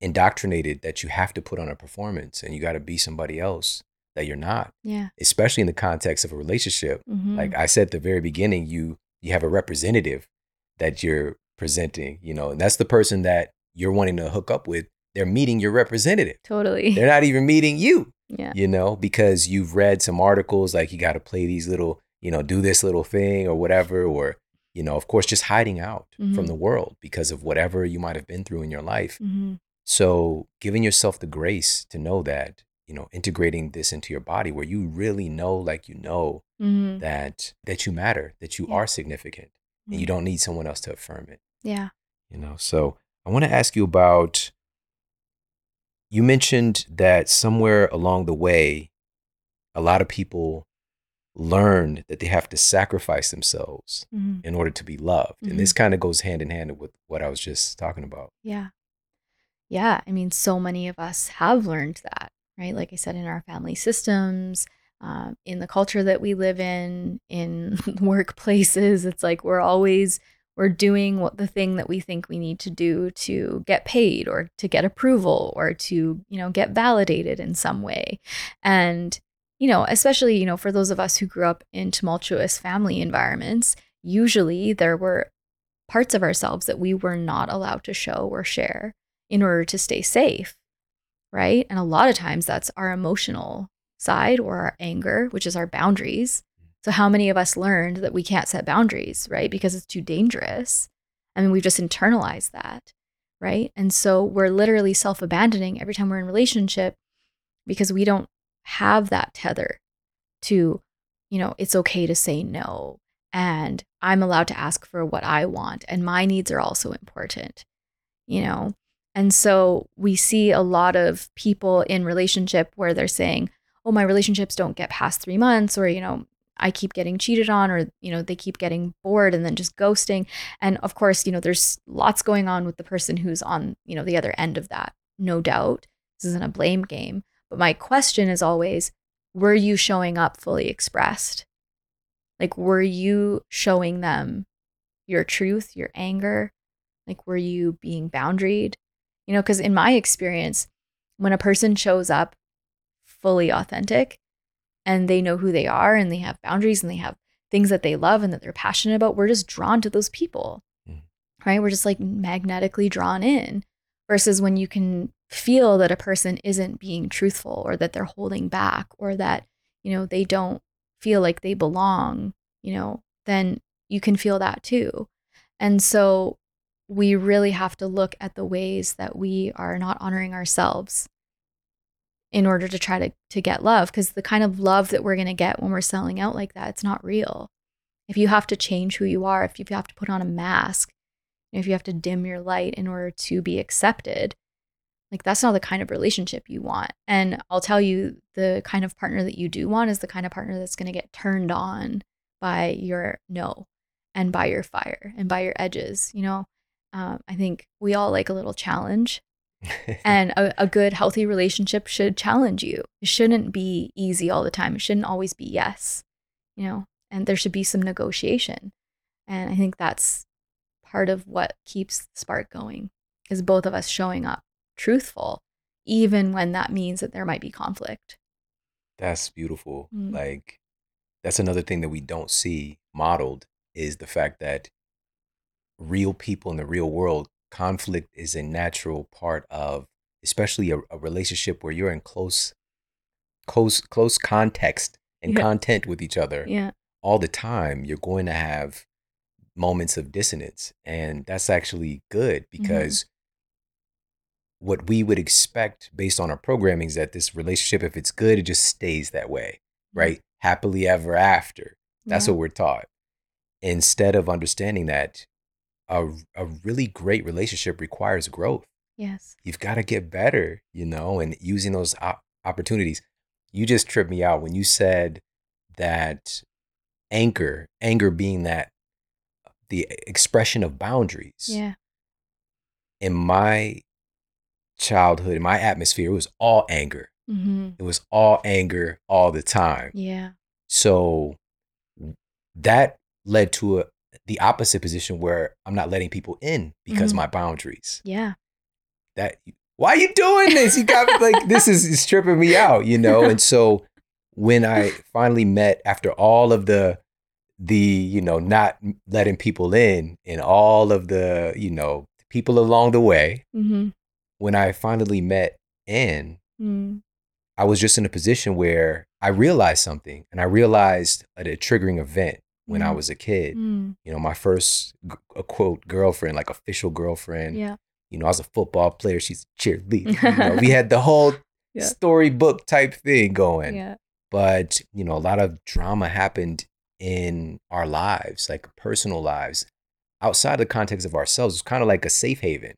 indoctrinated that you have to put on a performance and you got to be somebody else that you're not yeah. especially in the context of a relationship hmm like i said at the very beginning you you have a representative that you're presenting you know and that's the person that you're wanting to hook up with they're meeting your representative totally. they're not even meeting you yeah. you know because you've read some articles like you got to play these little you know do this little thing or whatever or you know of course just hiding out from Mhm. the world because of whatever you might have been through in your life hmm so giving yourself the grace to know that, you know, integrating this into your body where you really know, like you know, Mhm. that that you matter, that you Yeah. are significant, and you Mhm. don't need someone else to affirm it. Yeah. You know, so I want to ask you about. You mentioned that somewhere along the way, a lot of people learned that they have to sacrifice themselves Mhm. in order to be loved, and this kind of goes hand in hand with what I was just talking about. Yeah. Yeah. I mean, so many of us have learned that, right? Like I said, in our family systems, um, in the culture that we live in, in workplaces, it's like we're always we're doing what the thing that we think we need to do to get paid or to get approval or to you know get validated in some way and you know especially you know for those of us who grew up in tumultuous family environments usually there were parts of ourselves that we were not allowed to show or share in order to stay safe, right? And a lot of times that's our emotional side or our anger, which is our boundaries. So, how many of us learned that we can't set boundaries, right? Because it's too dangerous. I mean, we've just internalized that, right? And so we're literally self abandoning every time we're in relationship because we don't have that tether to, you know, it's okay to say no. And I'm allowed to ask for what I want. And my needs are also important, you know? And so we see a lot of people in relationship where they're saying, oh, my relationships don't get past three months, or, you know, I keep getting cheated on, or, you know, they keep getting bored and then just ghosting. And of course, you know, there's lots going on with the person who's on, you know, the other end of that, no doubt. This isn't a blame game. But my question is always, were you showing up fully expressed? Like, were you showing them your truth, your anger? Like, were you being boundaried? You know, because in my experience, when a person shows up fully authentic and they know who they are and they have boundaries and they have things that they love and that they're passionate about, we're just drawn to those people, Mhm. right? We're just like magnetically drawn in versus when you can feel that a person isn't being truthful or that they're holding back or that, you know, they don't feel like they belong, you know, then you can feel that too. And so we really have to look at the ways that we are not honoring ourselves in order to try to, to get love because the kind of love that we're going to get when we're selling out like that it's not real. If you have to change who you are if you have to put on a mask if you have to dim your light in order to be accepted like that's not the kind of relationship you want. And i'll tell you the kind of partner that you do want is the kind of partner that's going to get turned on by your no and by your fire and by your edges you know um, i think we all like a little challenge. And a, a good healthy relationship should challenge you. It shouldn't be easy all the time. It shouldn't always be yes you know and there should be some negotiation. And i think that's part of what keeps the spark going is both of us showing up truthful even when that means that there might be conflict. That's beautiful. Mm. Like that's another thing that we don't see modeled is the fact that real people in the real world, conflict is a natural part of especially a, a relationship where you're in close close close context and Yeah. content with each other yeah all the time, you're going to have moments of dissonance. And that's actually good mm-hmm. because what we would expect based on our programming is that this relationship, if it's good, it just stays that way, right? Happily ever after. That's Yeah. what we're taught. Instead of understanding that a, a really great relationship requires growth. yes You've got to get better, you know, and using those op- opportunities. You just tripped me out when you said that anger, anger being that the expression of boundaries. yeah In my childhood, in my atmosphere, it was all anger. hmm It was all anger all the time. yeah So that led to a, the opposite position where I'm not letting people in because Mhm. my boundaries. yeah That why are you doing this? You got like this is, stripping me out, you know. And so when I finally met after all of the the you know not letting people in and all of the you know people along the way, hmm when I finally met Anne, mm I was just in a position where I realized something, and I realized a, a triggering event when I Mhm. was a kid. mm You know, my first a quote girlfriend, like official girlfriend. yeah You know, I was a football player. She's a cheerleader. You know, we had the whole Yeah. storybook type thing going. yeah but you know, a lot of drama happened in our lives, like personal lives, outside the context of ourselves. It's kind of like a safe haven.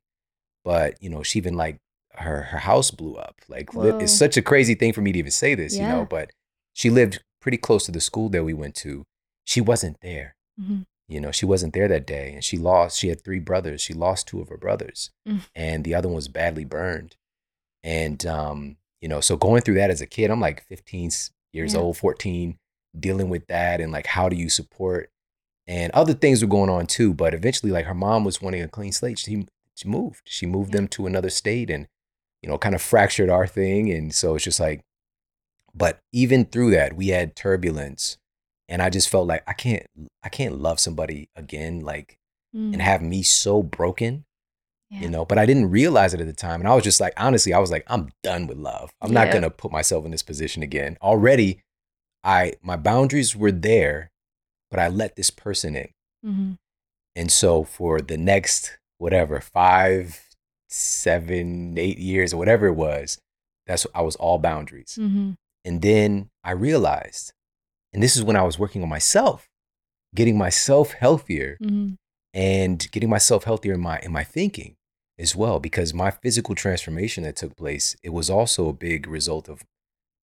But you know, she even like her her house blew up. Like Whoa. it's such a crazy thing for me to even say this, you know. But she lived pretty close to the school that we went to. She wasn't there. Mhm. You know, she wasn't there that day, and she lost. She had three brothers. She lost two of her brothers, Mm. and the other one was badly burned. And um, you know, so going through that as a kid, I'm like 15 years Yeah. old, 14, dealing with that, and like how do you support? And other things were going on too, but eventually, like her mom was wanting a clean slate. She she moved. She moved Yeah. them to another state, and you know, kind of fractured our thing. And so it's just like, but even through that, we had turbulence, and I just felt like I can't I can't love somebody again, like Mm. and have me so broken Yeah. you know but i didn't realize it at the time and i was just like honestly i was like i'm done with love i'm not going to put myself in this position again already i my boundaries were there but i let this person in Mhm. and so for the next whatever five seven eight years or whatever it was that's i was all boundaries Mhm. and then i realized and this is when i was working on myself getting myself healthier Mhm. and getting myself healthier in my in my thinking as well because my physical transformation that took place it was also a big result of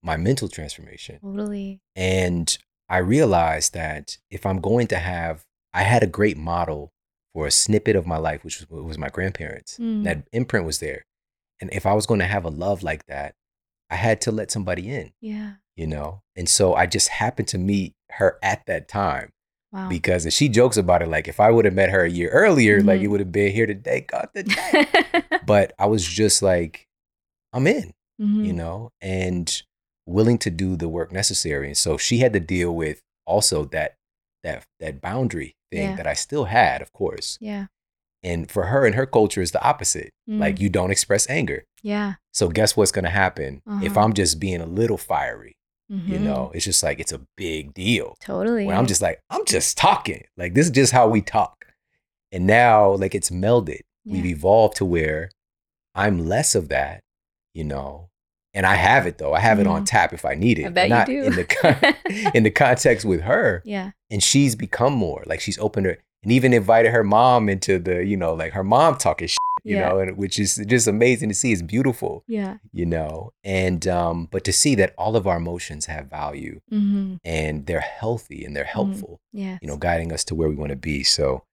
my mental transformation Totally. and i realized that if i'm going to have i had a great model for a snippet of my life which was, was my grandparents Mm. that imprint was there and if i was going to have a love like that i had to let somebody in Yeah. You know and so i just happened to meet her at that time Wow. because she jokes about it like if I would have met her a year earlier, like Mhm. it would have been here today, God today. but I was just like, I'm in, Mhm. you know, and willing to do the work necessary. And so she had to deal with also that that that boundary thing Yeah. that I still had, of course. Yeah. And for her and her culture is the opposite. Like Mm. you don't express anger. Yeah. So guess what's gonna happen if Uh-huh. I'm just being a little fiery? You Mhm. know, it's just like it's a big deal Totally. where I'm just like, I'm just talking. Like this is just how we talk. And now like it's melded. We've evolved to where I'm less of that, you know. And I have it though. I have it on Mhm. tap if I need it. I bet you do. in the con- in the context with her. Yeah. And she's become more. Like she's opened her and even invited her mom into the, you know, like her mom talking shit, you Yeah. know, and which is just amazing to see. It's beautiful, Yeah. you know. And um, but to see that all of our emotions have value Mm-hmm. and they're healthy and they're helpful Yeah. you know, guiding us to where we want to be. So,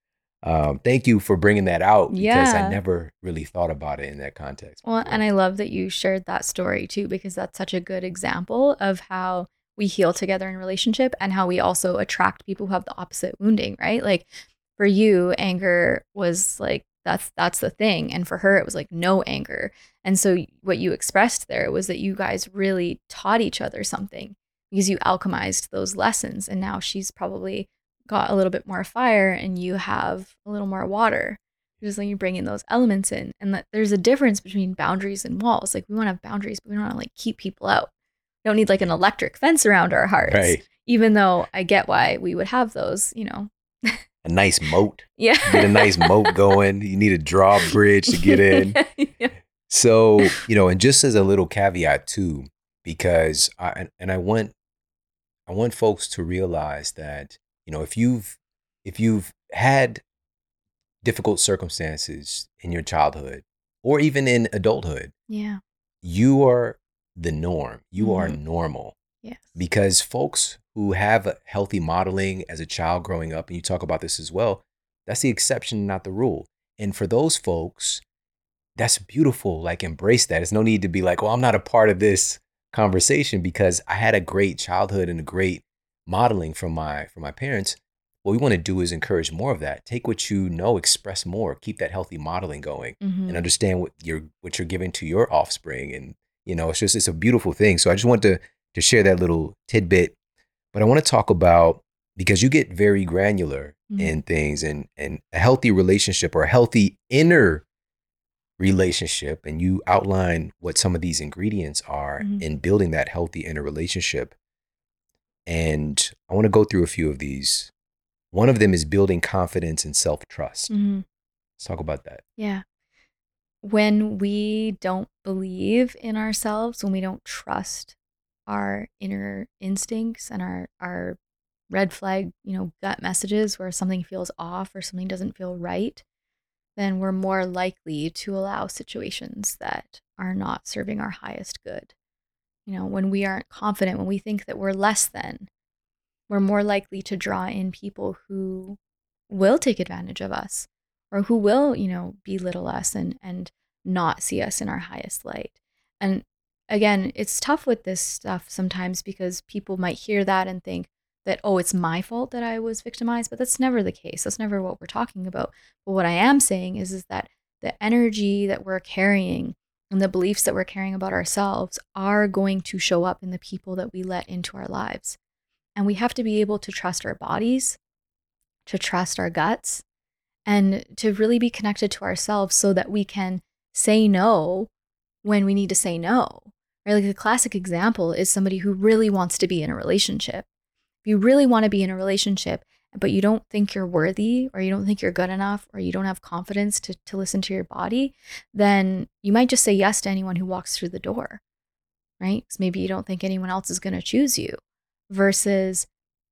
um, thank you for bringing that out because I never really thought about it in that context. Well, and I love that you shared that story too, because that's such a good example of how we heal together in relationship and how we also attract people who have the opposite wounding, right? Like for you, anger was like that's that's the thing. And for her it was like no anger. And so what you expressed there was that you guys really taught each other something because you alchemized those lessons. And now she's probably got a little bit more fire and you have a little more water just like you bring in those elements in and that there's a difference between boundaries and walls like we want to have boundaries but we don't want to like keep people out we don't need like an electric fence around our hearts right, even though i get why we would have those you know a nice moat, yeah get a nice moat going. You need a drawbridge to get in. yeah. So, you know, and just as a little caveat too, because I and, I want I want folks to realize that, you know, if you've if you've had difficult circumstances in your childhood or even in adulthood, yeah you are the norm. You are Mhm. normal yes because folks who have a healthy modeling as a child growing up, and you talk about this as well, that's the exception, not the rule. And for those folks, that's beautiful. Like, embrace that. There's no need to be like, well, I'm not a part of this conversation because I had a great childhood and a great modeling from my from my parents. What we want to do is encourage more of that. Take what you know, express more, keep that healthy modeling going Mhm. and understand what you're what you're giving to your offspring and you know it's just it's a beautiful thing so i just want to to share that little tidbit but i want to talk about because you get very granular Mhm. in things and and a healthy relationship or a healthy inner relationship and you outline what some of these ingredients are Mhm. in building that healthy inner relationship and i want to go through a few of these one of them is building confidence and self-trust Mhm. let's talk about that yeah when we don't believe in ourselves when we don't trust our inner instincts and our our red flag, you know, gut messages where something feels off or something doesn't feel right, then we're more likely to allow situations that are not serving our highest good. You know, when we aren't confident, when we think that we're less than, we're more likely to draw in people who will take advantage of us or who will, you know, belittle us and and not see us in our highest light. And again, it's tough with this stuff sometimes because people might hear that and think that oh, it's my fault that I was victimized, but that's never the case. That's never what we're talking about. But what I am saying is is that the energy that we're carrying and the beliefs that we're carrying about ourselves are going to show up in the people that we let into our lives. And we have to be able to trust our bodies, to trust our guts, and to really be connected to ourselves so that we can say no when we need to say no. Right? Like a classic example is somebody who really wants to be in a relationship. If you really want to be in a relationship, but you don't think you're worthy or you don't think you're good enough or you don't have confidence to, to listen to your body, then you might just say yes to anyone who walks through the door, right? Because maybe you don't think anyone else is going to choose you versus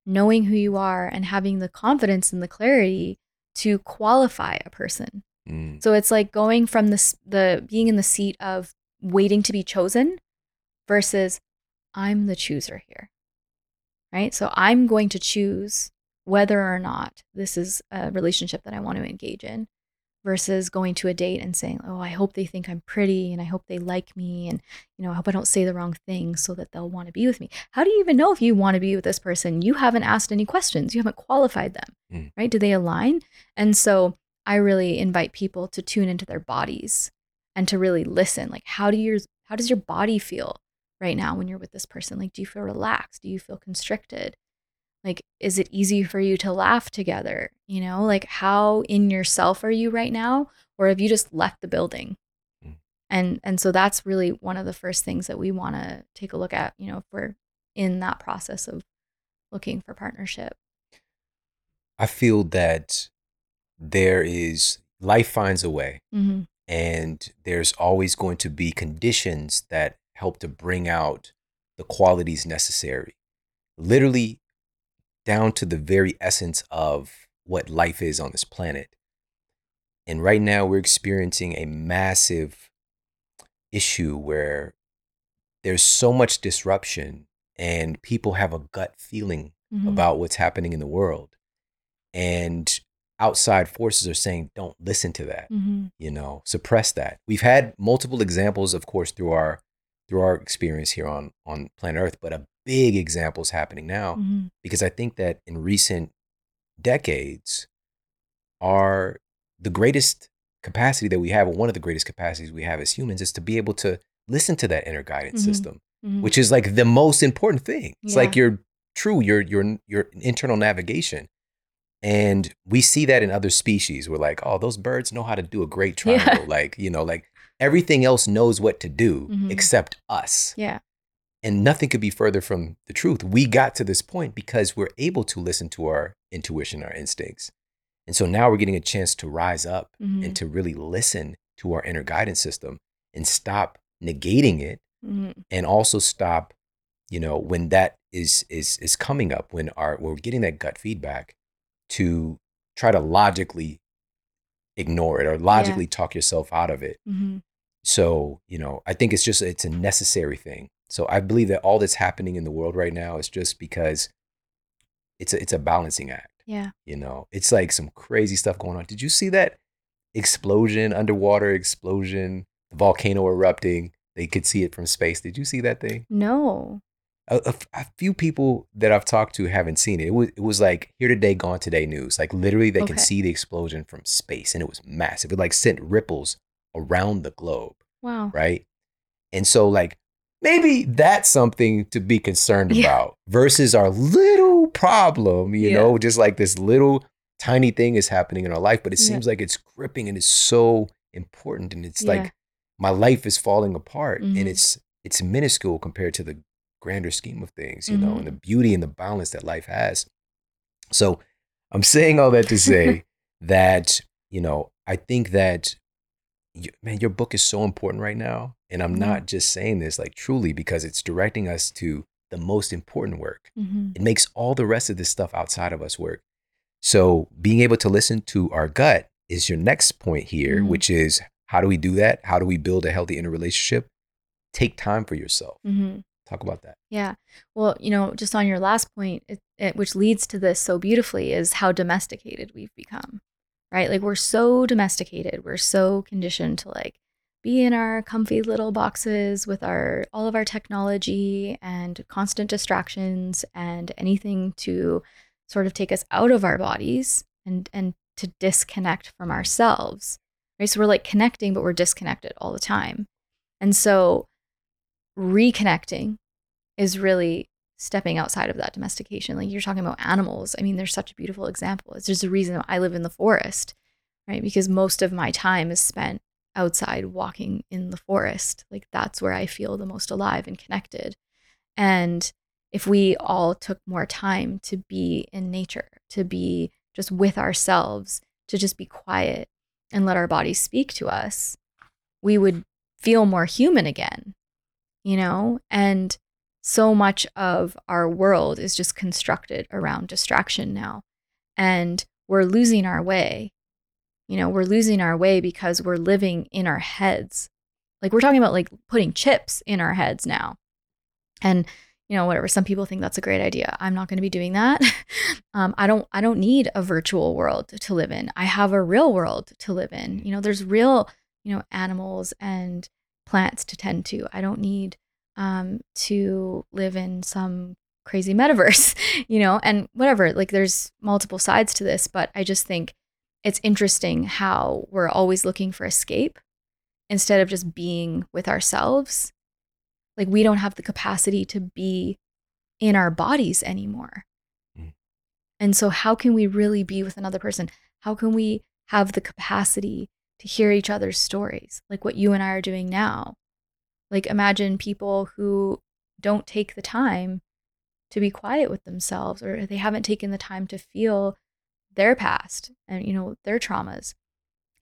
knowing who you are and having the confidence and the clarity to qualify a person. Mm. So it's like going from this the being in the seat of waiting to be chosen versus I'm the chooser here. Right? So I'm going to choose whether or not this is a relationship that I want to engage in versus going to a date and saying, "Oh, I hope they think I'm pretty and I hope they like me and you know, I hope I don't say the wrong thing so that they'll want to be with me." How do you even know if you want to be with this person? You haven't asked any questions. You haven't qualified them. Mm. Right? Do they align? And so I really invite people to tune into their bodies and to really listen. Like how do your how does your body feel right now when you're with this person? Like do you feel relaxed? Do you feel constricted? Like is it easy for you to laugh together? You know, like how in yourself are you right now or have you just left the building? Mm. And and so that's really one of the first things that we want to take a look at, you know, if we're in that process of looking for partnership. I feel that there is life finds a way mm-hmm. and there's always going to be conditions that help to bring out the qualities necessary literally down to the very essence of what life is on this planet and right now we're experiencing a massive issue where there's so much disruption and people have a gut feeling mm-hmm. about what's happening in the world and outside forces are saying don't listen to that mm-hmm. you know suppress that we've had multiple examples of course through our through our experience here on on planet earth but a big example is happening now mm-hmm. because i think that in recent decades are the greatest capacity that we have or one of the greatest capacities we have as humans is to be able to listen to that inner guidance mm-hmm. system mm-hmm. which is like the most important thing it's yeah. like your true your your your internal navigation and we see that in other species. We're like, oh, those birds know how to do a great triangle. Yeah. Like, you know, like everything else knows what to do mm-hmm. except us. Yeah. And nothing could be further from the truth. We got to this point because we're able to listen to our intuition, our instincts. And so now we're getting a chance to rise up mm-hmm. and to really listen to our inner guidance system and stop negating it mm-hmm. and also stop, you know, when that is is is coming up, when our when we're getting that gut feedback, to try to logically ignore it or logically yeah. talk yourself out of it. Mm-hmm. So, you know, I think it's just it's a necessary thing. So I believe that all that's happening in the world right now is just because it's a, it's a balancing act. Yeah. You know, it's like some crazy stuff going on. Did you see that explosion, underwater explosion, the volcano erupting? They could see it from space. Did you see that thing? No a, a, a, few people that I've talked to haven't seen it. It was it was like here today, gone today news. Like literally, they okay. can see the explosion from space, and it was massive. It like sent ripples around the globe. Wow. Right. And so like maybe that's something to be concerned yeah. about versus our little problem. You yeah. know, just like this little tiny thing is happening in our life, but it seems yeah. like it's gripping and it's so important, and it's like my life is falling apart, mm-hmm. and it's it's minuscule compared to the grander scheme of things, you mm-hmm. know, and the mm-hmm. beauty and the balance that life has. So I'm saying all that to say that, you know, I think that, man, your book is so important right now And I'm Mhm. not just saying this like truly because it's directing us to the most important work. Mhm. It makes all the rest of this stuff outside of us work. So being able to listen to our gut is your next point here, Mhm. which is how do we do that? How do we build a healthy interrelationship? Take time for yourself. Mhm. Talk about that. Yeah. Well, you know, just on your last point, it, it, which leads to this so beautifully, is how domesticated we've become, right? Like we're so domesticated. We're so conditioned to like be in our comfy little boxes with our all of our technology and constant distractions and anything to sort of take us out of our bodies and and to disconnect from ourselves. Right? So we're like connecting, but we're disconnected all the time. And so reconnecting is really stepping outside of that domestication. Like you're talking about animals. I mean, there's such a beautiful example. It's just a reason I live in the forest, right? Because most of my time is spent outside walking in the forest. Like that's where I feel the most alive and connected. And if we all took more time to be in nature, to be just with ourselves, to just be quiet and let our bodies speak to us, we would feel more human again, you know? And so much of our world is just constructed around distraction now. And we're losing our way. You know, we're losing our way because we're living in our heads. Like we're talking about like putting chips in our heads now. And you know, whatever. Some people think that's a great idea. I'm not going to be doing that. um, I don't. I don't need a virtual world to live in. I have a real world to live in. You know, there's real, you know, animals and plants to tend to. I don't need um, to live in some crazy metaverse, you know, and whatever. Like, there's multiple sides to this, but I just think it's interesting how we're always looking for escape instead of just being with ourselves like we don't have the capacity to be in our bodies anymore. Mm. And so how can we really be with another person? How can we have the capacity to hear each other's stories like what you and I are doing now? Like imagine people who don't take the time to be quiet with themselves or they haven't taken the time to feel their past and you know their traumas.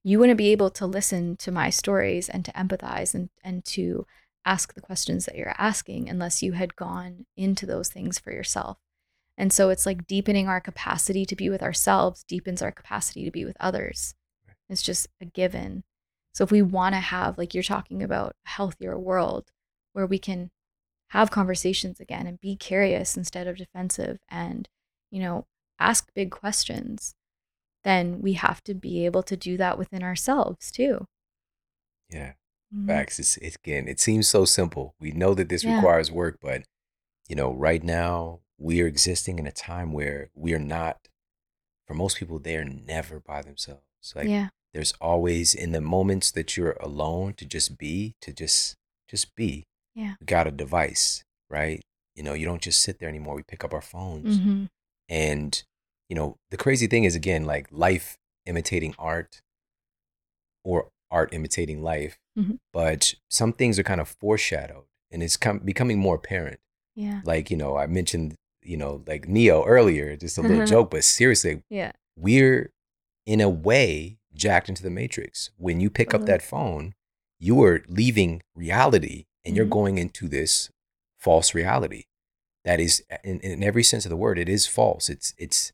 You wouldn't be able to listen to my stories and to empathize and and to ask the questions that you're asking unless you had gone into those things for yourself. And so it's like deepening our capacity to be with ourselves deepens our capacity to be with others. It's just a given. So if we want to have, like you're talking about, a healthier world where we can have conversations again and be curious instead of defensive and, you know, ask big questions, then we have to be able to do that within ourselves too. Yeah. Mhm. Facts. It's, it's again, it seems so simple. We know that this Yeah. requires work, but you know, right now we are existing in a time where we are not, for most people, they are never by themselves. Like yeah. There's always in the moments that you're alone to just be, to just just be. Yeah. We got a device, right? You know, you don't just sit there anymore. We pick up our phones. hmm And, you know, the crazy thing is again, like life imitating art or art imitating life. Mhm. But some things are kind of foreshadowed and it's com- becoming more apparent. Yeah. Like, you know, I mentioned, you know, like Neo earlier, just a little joke, but seriously, Yeah. we're in a way jacked into the matrix. When you pick up that phone, you are leaving reality and you're Mhm. going into this false reality. That is, in, in every sense of the word, it is false. It's it's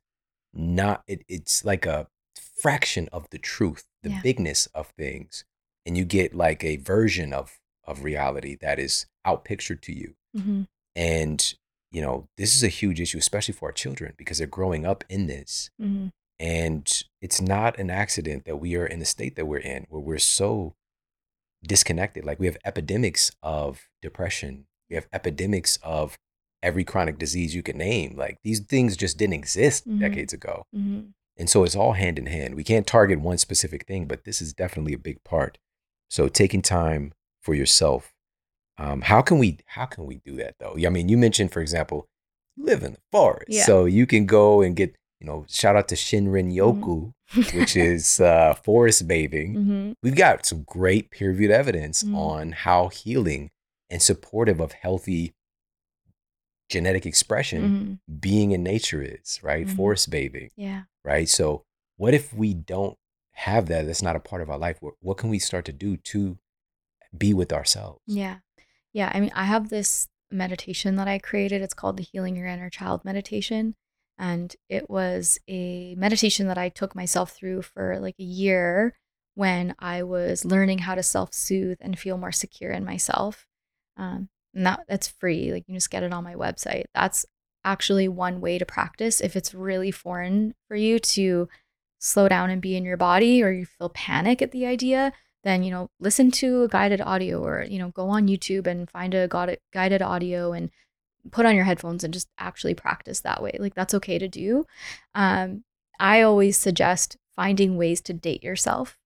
not. It, it's like a fraction of the truth, the Yeah. bigness of things, and you get like a version of of reality that is outpictured to you. hmm And you know, this is a huge issue, especially for our children, because they're growing up in this. hmm And it's not an accident that we are in the state that we're in, where we're so disconnected. Like we have epidemics of depression, we have epidemics of every chronic disease you can name. Like these things just didn't exist Mhm. decades ago. hmm And so it's all hand in hand. We can't target one specific thing, but this is definitely a big part. So taking time for yourself. Um, how can we how can we do that though? I mean, you mentioned, for example, you live in the forest. Yeah. So you can go and get, you know, shout out to Shinrin Yoku, which is uh, forest bathing. hmm We've got some great peer reviewed evidence Mhm. on how healing and supportive of healthy genetic expression hmm being in nature is, right? Mhm. Forest bathing Yeah. right? So, what if we don't have that? That's not a part of our life. What, what can we start to do to be with ourselves. Yeah. Yeah. I mean, I have this meditation that I created. It's called the Healing Your Inner Child meditation. And it was a meditation that I took myself through for like a year when I was learning how to self soothe and feel more secure in myself. Um, and that, that's free. Like you just get it on my website. That's actually one way to practice if it's really foreign for you to slow down and be in your body or you feel panic at the idea then you know listen to a guided audio or you know go on youtube and find a guided audio and put on your headphones and just actually practice that way. Like that's okay to do. Um, i always suggest finding ways to date yourself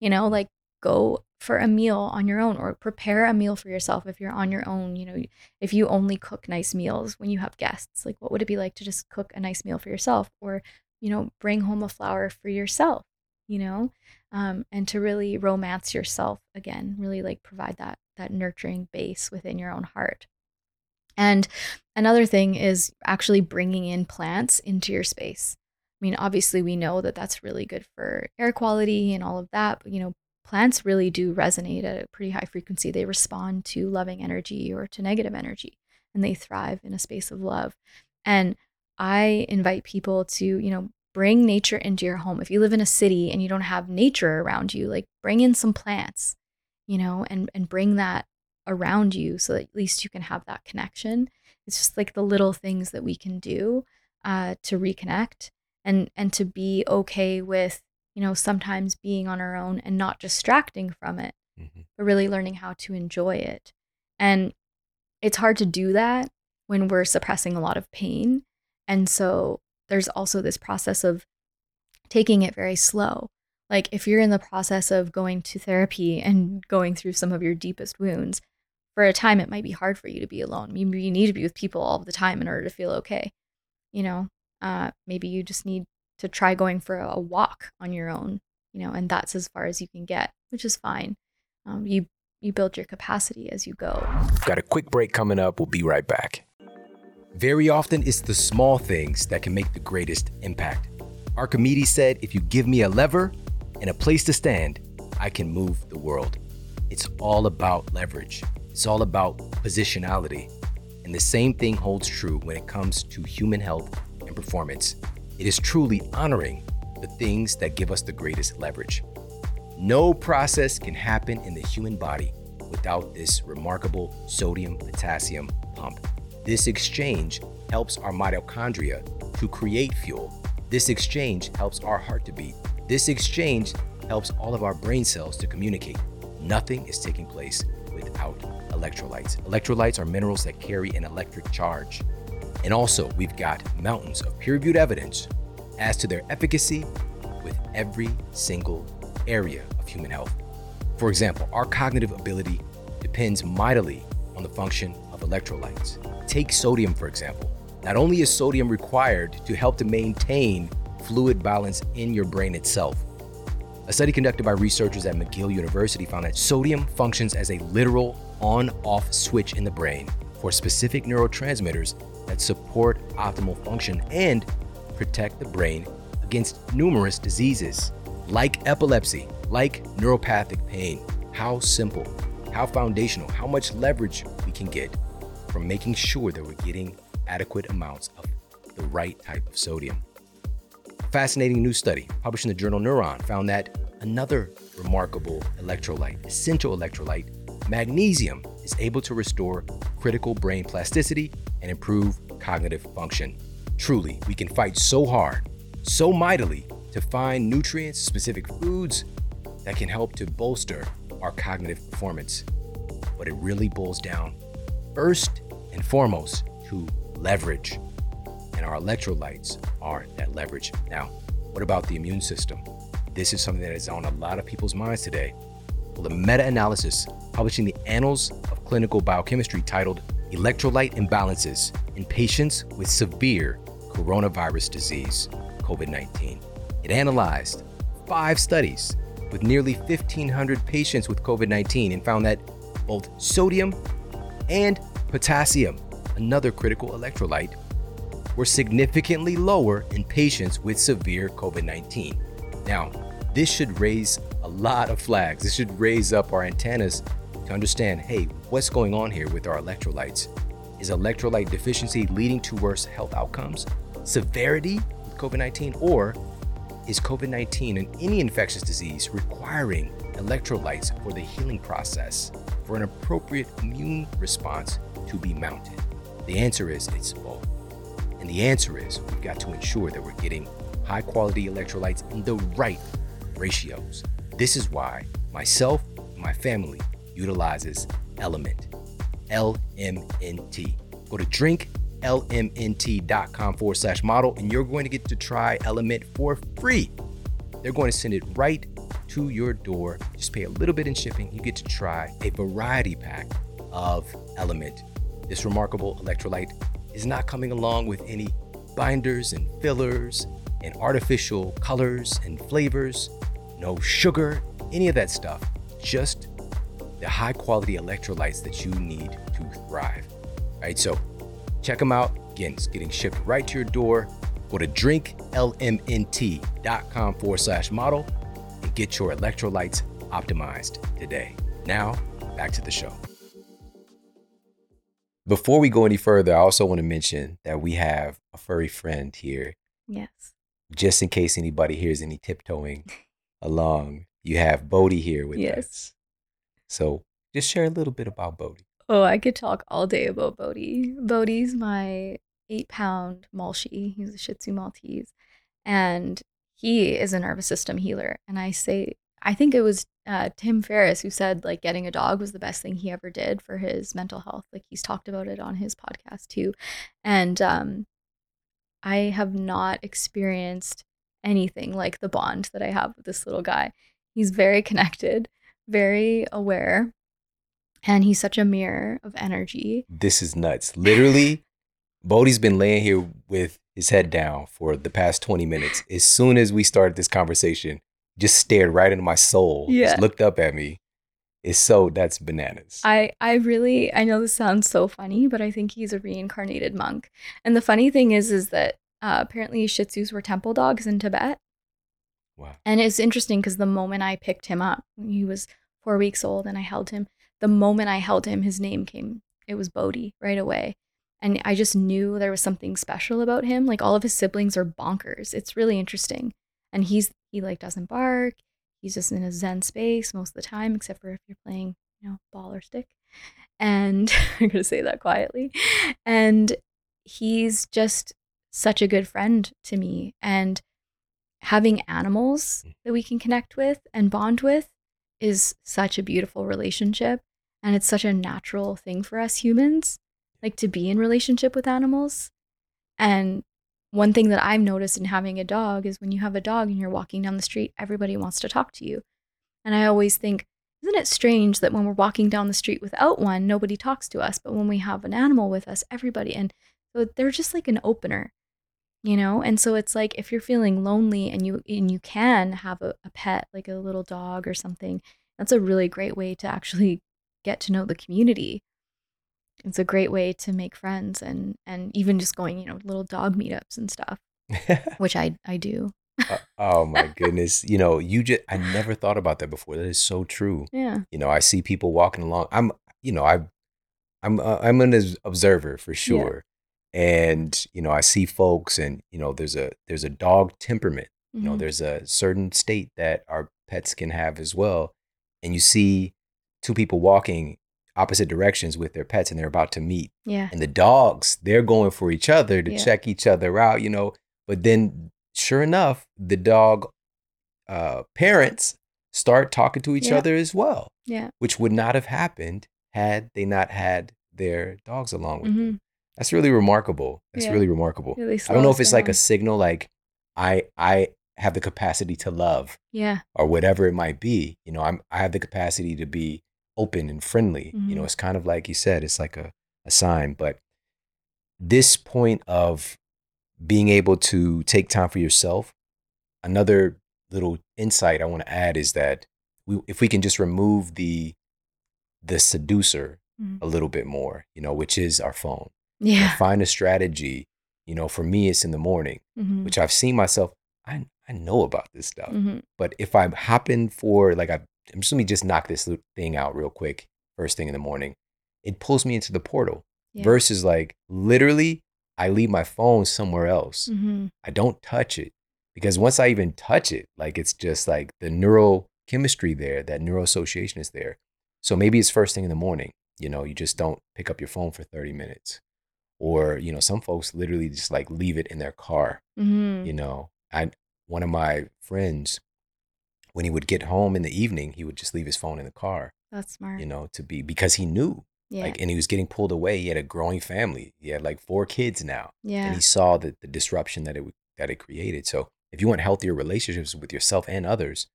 you know like go for a meal on your own or prepare a meal for yourself if you're on your own you know if you only cook nice meals when you have guests like what would it be like to just cook a nice meal for yourself or you know bring home a flower for yourself you know? Um, and to really romance yourself again really like provide that that nurturing base within your own heart and another thing is actually bringing in plants into your space I mean, obviously, we know that that's really good for air quality and all of that. But, you know, plants really do resonate at a pretty high frequency. They respond to loving energy or to negative energy, and they thrive in a space of love. And I invite people to, you know, bring nature into your home. If you live in a city and you don't have nature around you, like bring in some plants, you know, and and bring that around you so that at least you can have that connection. It's just like the little things that we can do uh, to reconnect and and to be okay with you know, sometimes being on our own and not distracting from it, mm-hmm. but really learning how to enjoy it. And it's hard to do that when we're suppressing a lot of pain. And so there's also this process of taking it very slow. Like if you're in the process of going to therapy and going through some of your deepest wounds, for a time it might be hard for you to be alone. Maybe you need to be with people all the time in order to feel okay. You know, uh, maybe you just need to try going for a walk on your own, you know, and that's as far as you can get, which is fine. Um, you you build your capacity as you go. Got a quick break coming up. We'll be right back. Very often, it's the small things that can make the greatest impact. Archimedes said, If you give me a lever and a place to stand, I can move the world. It's all about leverage, it's all about positionality. And the same thing holds true when it comes to human health and performance. It is truly honoring the things that give us the greatest leverage. No process can happen in the human body without this remarkable sodium potassium pump. This exchange helps our mitochondria to create fuel. This exchange helps our heart to beat. This exchange helps all of our brain cells to communicate. Nothing is taking place without electrolytes. Electrolytes are minerals that carry an electric charge. And also, we've got mountains of peer reviewed evidence as to their efficacy with every single area of human health. For example, our cognitive ability depends mightily on the function of electrolytes. Take sodium, for example. Not only is sodium required to help to maintain fluid balance in your brain itself, a study conducted by researchers at McGill University found that sodium functions as a literal on off switch in the brain for specific neurotransmitters that support optimal function and protect the brain against numerous diseases like epilepsy, like neuropathic pain. How simple, how foundational, how much leverage we can get from making sure that we're getting adequate amounts of the right type of sodium. A fascinating new study published in the journal Neuron found that another remarkable electrolyte, essential electrolyte, magnesium, is able to restore critical brain plasticity and improve cognitive function. Truly, we can fight so hard, so mightily to find nutrients, specific foods that can help to bolster our cognitive performance. But it really boils down, first and foremost, to leverage. And our electrolytes are that leverage. Now, what about the immune system? This is something that is on a lot of people's minds today. Well, a meta analysis published in the Annals of Clinical Biochemistry titled Electrolyte Imbalances in Patients with Severe Coronavirus Disease, COVID 19. It analyzed five studies with nearly 1,500 patients with COVID 19 and found that both sodium and potassium, another critical electrolyte, were significantly lower in patients with severe COVID 19. Now, this should raise a lot of flags. This should raise up our antennas to understand hey, what's going on here with our electrolytes? Is electrolyte deficiency leading to worse health outcomes, severity with COVID 19, or is COVID 19 and any infectious disease requiring electrolytes for the healing process for an appropriate immune response to be mounted? The answer is it's both. And the answer is we've got to ensure that we're getting high quality electrolytes in the right ratios. This is why myself, my family utilizes Element, LMNT. Go to drinklmnt.com forward slash model, and you're going to get to try Element for free. They're going to send it right to your door. Just pay a little bit in shipping. You get to try a variety pack of Element. This remarkable electrolyte is not coming along with any binders and fillers and artificial colors and flavors, no sugar, any of that stuff. Just the high quality electrolytes that you need to thrive. All right, so check them out. Again, it's getting shipped right to your door. Go to drinklmnt.com forward slash model and get your electrolytes optimized today. Now, back to the show. Before we go any further, I also want to mention that we have a furry friend here. Yes. Just in case anybody hears any tiptoeing along, you have Bodhi here with Yes. us. So just share a little bit about Bodhi. Oh, I could talk all day about Bodhi. Bodhi's my eight pound Malshi. He's a Shih Tzu Maltese. And he is a nervous system healer. And I say, I think it was uh, Tim Ferriss who said, like, getting a dog was the best thing he ever did for his mental health. Like, he's talked about it on his podcast too. And um, I have not experienced anything like the bond that I have with this little guy. He's very connected, very aware, and he's such a mirror of energy. This is nuts. Literally, Bodhi's been laying here with his head down for the past 20 minutes. As soon as we started this conversation, just stared right into my soul. Yeah. Just looked up at me. It's so that's bananas. I I really I know this sounds so funny, but I think he's a reincarnated monk. And the funny thing is is that uh, apparently Shih Tzus were temple dogs in Tibet. Wow. And it's interesting because the moment I picked him up, he was four weeks old and I held him, the moment I held him, his name came. It was Bodhi right away. And I just knew there was something special about him. Like all of his siblings are bonkers. It's really interesting. And he's he like doesn't bark. He's just in a zen space most of the time, except for if you're playing, you know, ball or stick. And I'm gonna say that quietly. And he's just such a good friend to me. And having animals mm. that we can connect with and bond with is such a beautiful relationship. And it's such a natural thing for us humans, like to be in relationship with animals. And one thing that I've noticed in having a dog is when you have a dog and you're walking down the street, everybody wants to talk to you. And I always think, isn't it strange that when we're walking down the street without one, nobody talks to us, but when we have an animal with us, everybody and so they're just like an opener, you know? And so it's like if you're feeling lonely and you and you can have a, a pet, like a little dog or something, that's a really great way to actually get to know the community. It's a great way to make friends and and even just going, you know, little dog meetups and stuff, which I I do. Uh, oh my goodness. You know, you just I never thought about that before. That is so true. Yeah. You know, I see people walking along. I'm, you know, I, I'm, uh, I'm an observer for sure, and you know, I see folks, and you know, there's a there's a dog temperament. You know, Mhm. there's a certain state that our pets can have as well, and you see two people walking opposite directions with their pets, and they're about to meet, yeah. and the dogs they're going for each other to Yeah. check each other out. You know, but then sure enough, the dog uh, parents start talking to each Yeah. other as well Yeah. which would not have happened had they not had their dogs along with them. That's really remarkable. That's Yeah. really remarkable. They I don't know if it's like a signal like I I have the capacity to love Yeah. or whatever it might be. You know, I'm I have the capacity to be open and friendly. You know, Mhm. it's kind of like you said, it's like a, a sign. But this point of being able to take time for yourself, another little insight I want to add is that we, if we can just remove the the seducer Mhm. a little bit more, you know, which is our phone. Yeah. find a strategy. You know, for me, it's in the morning, Mhm. which I've seen myself. I I know about this stuff, Mhm. but if I'm hopping for like I, I'm just let me just knock this thing out real quick. first thing in the morning, it pulls me into the portal. Yeah. Versus like literally, I leave my phone somewhere else. hmm I don't touch it because once I even touch it, like it's just like the neurochemistry there, that neuroassociation is there. So maybe it's first thing in the morning. You know, you just don't pick up your phone for 30 minutes. Or, you know, some folks literally just like leave it in their car. hmm You know, I one of my friends, when he would get home in the evening, he would just leave his phone in the car, That's smart. you know, to be because he knew. yeah. Like and he was getting pulled away. He had a growing family. He had like four kids now yeah and he saw the, the disruption that it that it created. So if you want healthier relationships with yourself and others,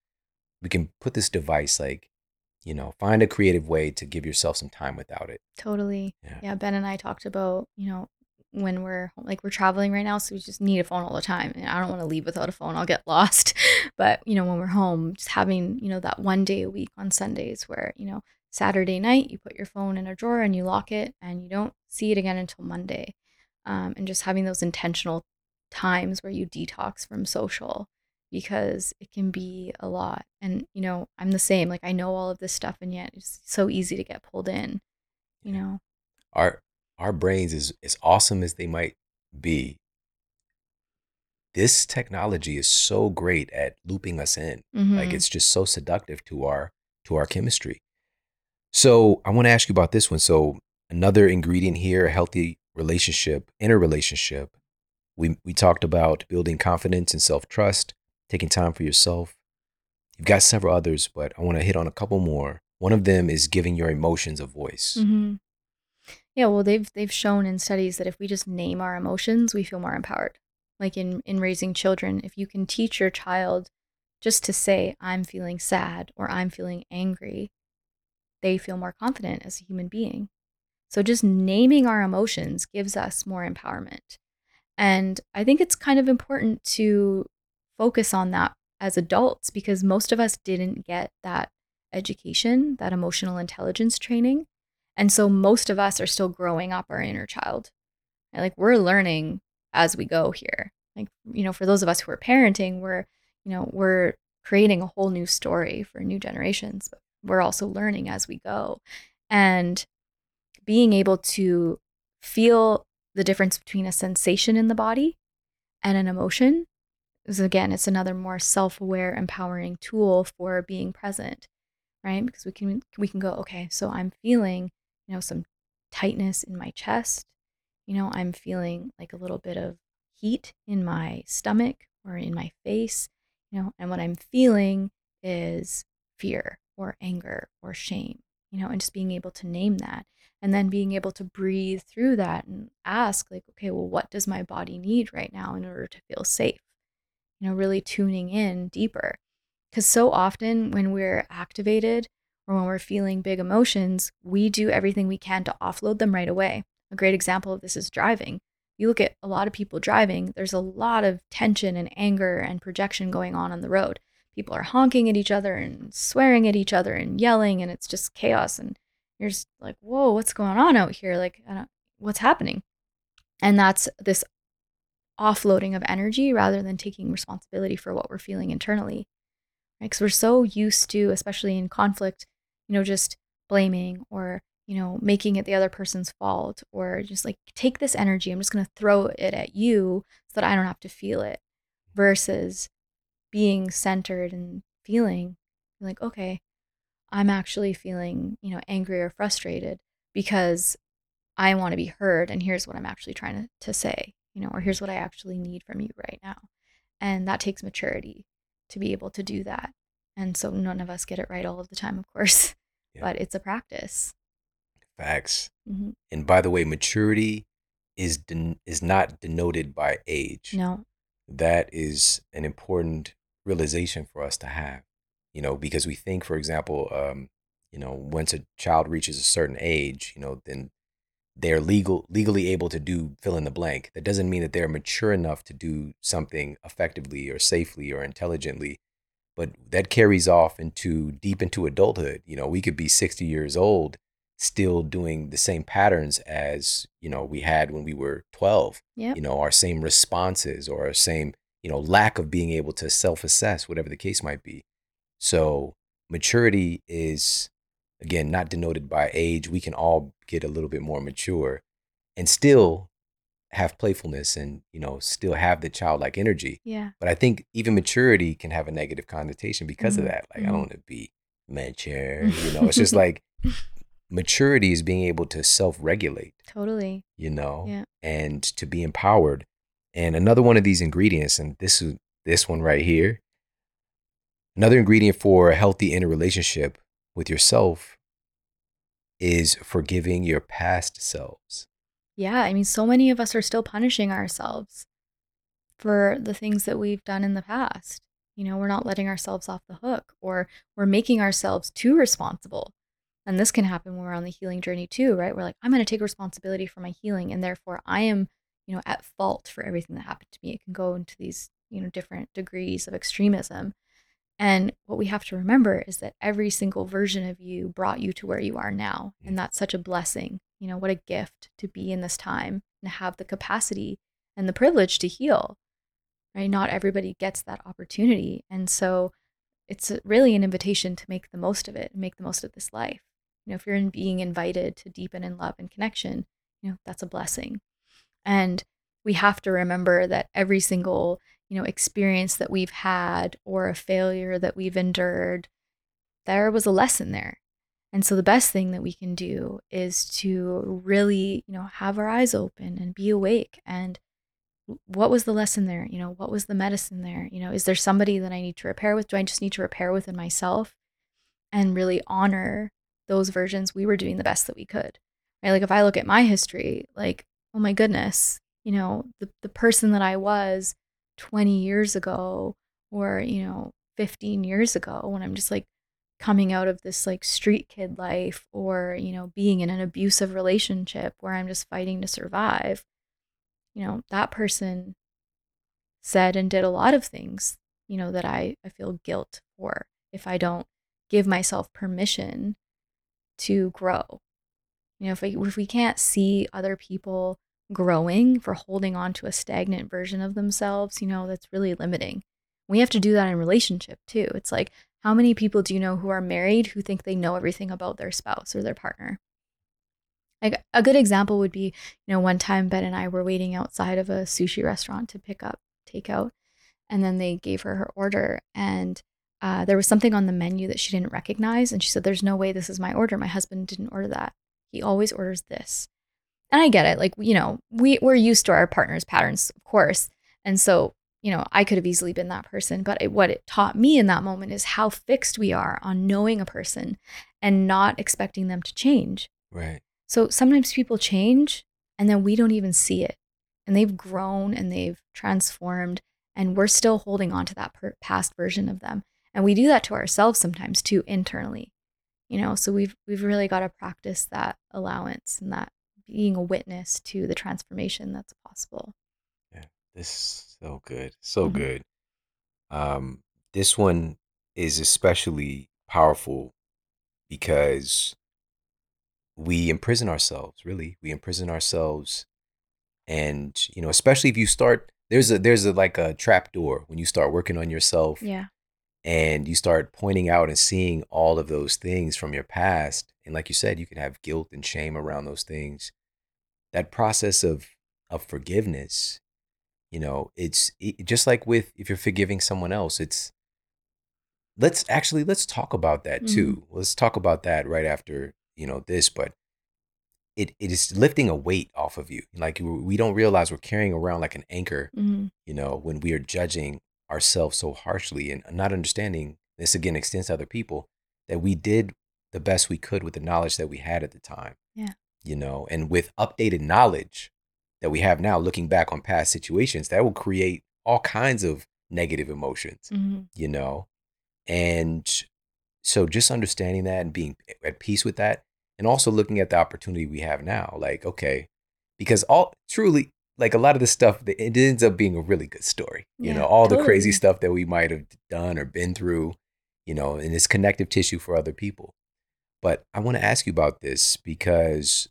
we can put this device like, you know, find a creative way to give yourself some time without it. Totally. Yeah. Yeah. Ben and I talked about, you know, when we're like we're traveling right now, so we just need a phone all the time. And I don't want to leave without a phone. I'll get lost. But, you know, when we're home, just having, you know, that one day a week on Sundays where, you know, Saturday night you put your phone in a drawer and you lock it and you don't see it again until Monday. Um, and just having those intentional times where you detox from social because it can be a lot. And, you know, I'm the same. Like I know all of this stuff and yet it's so easy to get pulled in, you know. Our our brains is as awesome as they might be. This technology is so great at looping us in. Like Mhm. it's just so seductive to our to our chemistry. So I want to ask you about this one. So another ingredient here, a healthy relationship, inner relationship. We we talked about building confidence and self-trust, taking time for yourself. You've got several others, but I want to hit on a couple more. One of them is giving your emotions a voice. hmm Yeah, well, they've they've shown in studies that if we just name our emotions, we feel more empowered. Like in in raising children, if you can teach your child just to say I'm feeling sad or I'm feeling angry, they feel more confident as a human being. So just naming our emotions gives us more empowerment. And I think it's kind of important to focus on that as adults because most of us didn't get that education, that emotional intelligence training. And so most of us are still growing up our inner child. And like we're learning as we go here. Like, you know, for those of us who are parenting, we're, you know, we're creating a whole new story for new generations, but we're also learning as we go. And being able to feel the difference between a sensation in the body and an emotion is again, it's another more self-aware, empowering tool for being present, right? Because we can we can go, okay, so I'm feeling you know, some tightness in my chest. You know, I'm feeling like a little bit of heat in my stomach or in my face, you know, and what I'm feeling is fear or anger or shame, you know, and just being able to name that and then being able to breathe through that and ask, like, okay, well, what does my body need right now in order to feel safe? You know, really tuning in deeper. Because so often when we're activated, or when we're feeling big emotions, we do everything we can to offload them right away. A great example of this is driving. You look at a lot of people driving, there's a lot of tension and anger and projection going on on the road. People are honking at each other and swearing at each other and yelling, and it's just chaos. And you're just like, whoa, what's going on out here? Like, what's happening? And that's this offloading of energy rather than taking responsibility for what we're feeling internally. Because we're so used to, especially in conflict, you know, just blaming or, you know, making it the other person's fault or just like take this energy, I'm just going to throw it at you so that I don't have to feel it versus being centered and feeling like, okay, I'm actually feeling, you know, angry or frustrated because I want to be heard and here's what I'm actually trying to, to say, you know, or here's what I actually need from you right now. And that takes maturity to be able to do that. And so none of us get it right all of the time, of course, Yeah. but it's a practice. Facts. hmm And by the way, maturity is den- is not denoted by age. No. That is an important realization for us to have. You know, because we think, for example, um, you know, once a child reaches a certain age, you know, then they're legal legally able to do fill in the blank. That doesn't mean that they're mature enough to do something effectively or safely or intelligently. But that carries off into deep into adulthood. You know, we could be 60 years old still doing the same patterns as, you know, we had when we were 12. Yep. You know, our same responses or our same, you know, lack of being able to self-assess, whatever the case might be. So maturity is again, not denoted by age. We can all get a little bit more mature and still have playfulness and, you know, still have the childlike energy. Yeah. But I think even maturity can have a negative connotation because Mhm. of that. Like, I Mhm. don't want to be mature, you know, it's just like maturity is being able to self regulate, Totally. you know, Yeah. and to be empowered. And another one of these ingredients, and this is this one right here, another ingredient for a healthy inner relationship with yourself is forgiving your past selves. Yeah. I mean, so many of us are still punishing ourselves for the things that we've done in the past. You know, we're not letting ourselves off the hook or we're making ourselves too responsible. And this can happen when we're on the healing journey too, right? We're like, I'm going to take responsibility for my healing and therefore I am, you know, at fault for everything that happened to me. It can go into these, you know, different degrees of extremism. And what we have to remember is that every single version of you brought you to where you are now. Mm. And that's such a blessing. You know, what a gift to be in this time and have the capacity and the privilege to heal. Right? Not everybody gets that opportunity. And so it's really an invitation to make the most of it and make the most of this life. You know, if you're in being invited to deepen in love and connection, you know, that's a blessing. And we have to remember that every single, you know, experience that we've had or a failure that we've endured, there was a lesson there. And so the best thing that we can do is to really, you know, have our eyes open and be awake and what was the lesson there? You know, what was the medicine there? You know, is there somebody that I need to repair with? Do I just need to repair within myself and really honor those versions we were doing the best that we could? Right? Like if I look at my history, like, oh my goodness, you know, the, the person that I was 20 years ago or, you know, 15 years ago when I'm just like coming out of this like street kid life or, you know, being in an abusive relationship where I'm just fighting to survive you know, that person said and did a lot of things, you know, that I, I feel guilt for if I don't give myself permission to grow. You know, if we, if we can't see other people growing for holding on to a stagnant version of themselves, you know, that's really limiting. We have to do that in relationship too. It's like, how many people do you know who are married who think they know everything about their spouse or their partner? Like a good example would be, you know, one time Ben and I were waiting outside of a sushi restaurant to pick up takeout, and then they gave her her order, and uh, there was something on the menu that she didn't recognize, and she said, "There's no way this is my order. My husband didn't order that. He always orders this." And I get it, like you know, we we're used to our partner's patterns, of course, and so you know, I could have easily been that person, but it, what it taught me in that moment is how fixed we are on knowing a person and not expecting them to change. Right. So sometimes people change and then we don't even see it. And they've grown and they've transformed and we're still holding on to that per- past version of them. And we do that to ourselves sometimes too internally. You know, so we've we've really got to practice that allowance and that being a witness to the transformation that's possible. Yeah, this is so good. So Mhm. good. Um, this one is especially powerful because we imprison ourselves, really. We imprison ourselves. And, you know, especially if you start there's a there's a like a trap door when you start working on yourself Yeah. and you start pointing out and seeing all of those things from your past. And like you said, you can have guilt and shame around those things. That process of of forgiveness, you know, it's it, just like with if you're forgiving someone else, it's let's actually let's talk about that Mhm. too. Let's talk about that right after, you know, this, but it, it is lifting a weight off of you. Like we we don't realize we're carrying around like an anchor hmm you know, when we are judging ourselves so harshly and not understanding this again extends to other people that we did the best we could with the knowledge that we had at the time. You know, and with updated knowledge that we have now, looking back on past situations, that will create all kinds of negative emotions, hmm you know? And so just understanding that and being at peace with that, and also looking at the opportunity we have now, like, okay, because all truly, like a lot of the stuff, it ends up being a really good story. You Yeah, know, all the crazy stuff that we might have done or been through, you know, and it's connective tissue for other people. But I want to ask you about this because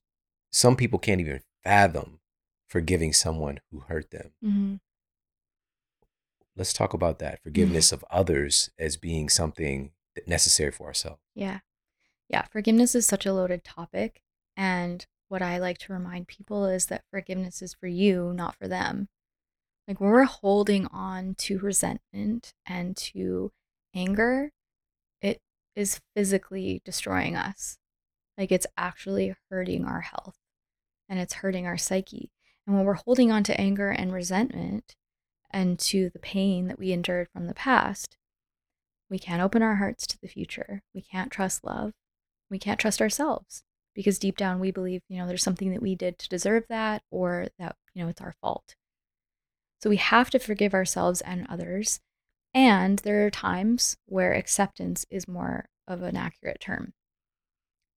some people can't even fathom forgiving someone who hurt them. hmm Let's talk about that forgiveness of others as being something that necessary for ourselves. Yeah. Yeah, forgiveness is such a loaded topic. And what I like to remind people is that forgiveness is for you, not for them. Like when we're holding on to resentment and to anger, it is physically destroying us. Like it's actually hurting our health and it's hurting our psyche. And when we're holding on to anger and resentment and to the pain that we endured from the past, we can't open our hearts to the future. We can't trust love. We can't trust ourselves because deep down we believe, you know, there's something that we did to deserve that or that, you know, it's our fault. So we have to forgive ourselves and others. And there are times where acceptance is more of an accurate term.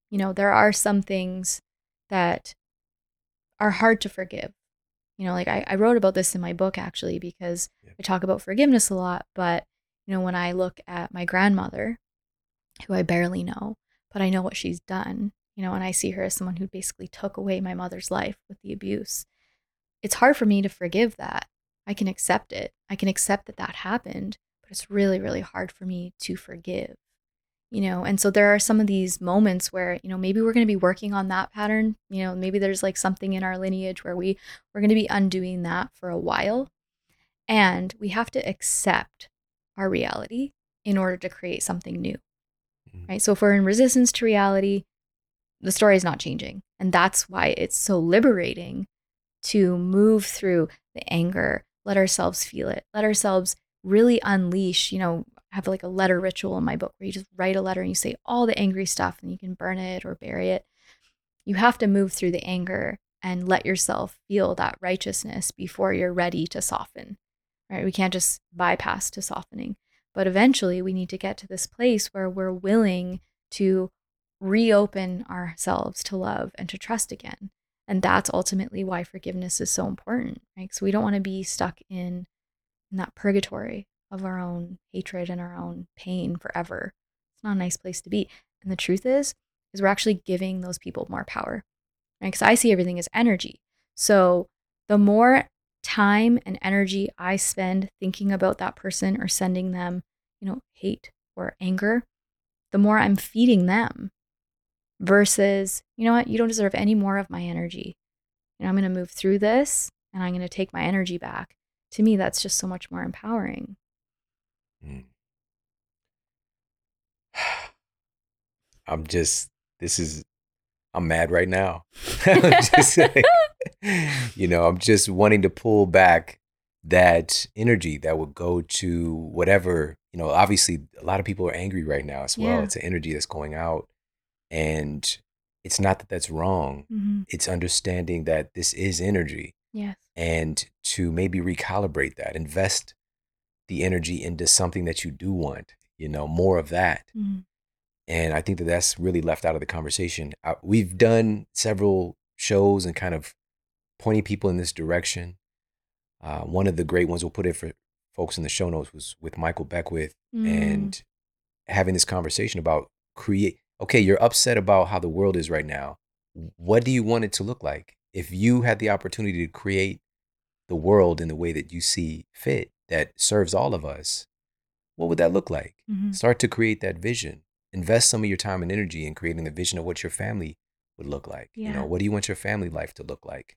You know, there are some things that are hard to forgive. You know, like I, I wrote about this in my book actually because yeah. I talk about forgiveness a lot. But, you know, when I look at my grandmother, who I barely know, but I know what she's done, you know, and I see her as someone who basically took away my mother's life with the abuse. It's hard for me to forgive that. I can accept it. I can accept that that happened, but it's really, really hard for me to forgive you know and so there are some of these moments where you know maybe we're going to be working on that pattern you know maybe there's like something in our lineage where we we're going to be undoing that for a while and we have to accept our reality in order to create something new mm-hmm. right so if we're in resistance to reality the story is not changing and that's why it's so liberating to move through the anger let ourselves feel it let ourselves really unleash you know have like a letter ritual in my book where you just write a letter and you say all the angry stuff and you can burn it or bury it. You have to move through the anger and let yourself feel that righteousness before you're ready to soften. Right? We can't just bypass to softening. But eventually we need to get to this place where we're willing to reopen ourselves to love and to trust again. And that's ultimately why forgiveness is so important, right? So we don't want to be stuck in, in that purgatory of our own hatred and our own pain forever. It's not a nice place to be. And the truth is, is we're actually giving those people more power. Right? Because I see everything as energy. So the more time and energy I spend thinking about that person or sending them, you know, hate or anger, the more I'm feeding them versus, you know what, you don't deserve any more of my energy. And I'm going to move through this and I'm going to take my energy back. To me, that's just so much more empowering. Mm. I'm just, this is, I'm mad right now. just, you know, I'm just wanting to pull back that energy that would go to whatever, you know, obviously a lot of people are angry right now as well. Yeah. It's an energy that's going out. And it's not that that's wrong, mm-hmm. it's understanding that this is energy. Yes. And to maybe recalibrate that, invest the energy into something that you do want, you know, more of that. Mm-hmm. And I think that that's really left out of the conversation. I, we've done several shows and kind of pointing people in this direction. Uh, one of the great ones we'll put it for folks in the show notes was with Michael Beckwith mm. and having this conversation about create. Okay, you're upset about how the world is right now. What do you want it to look like? If you had the opportunity to create the world in the way that you see fit, that serves all of us, what would that look like? Mm-hmm. Start to create that vision. Invest some of your time and energy in creating the vision of what your family would look like. Yeah. You know, what do you want your family life to look like?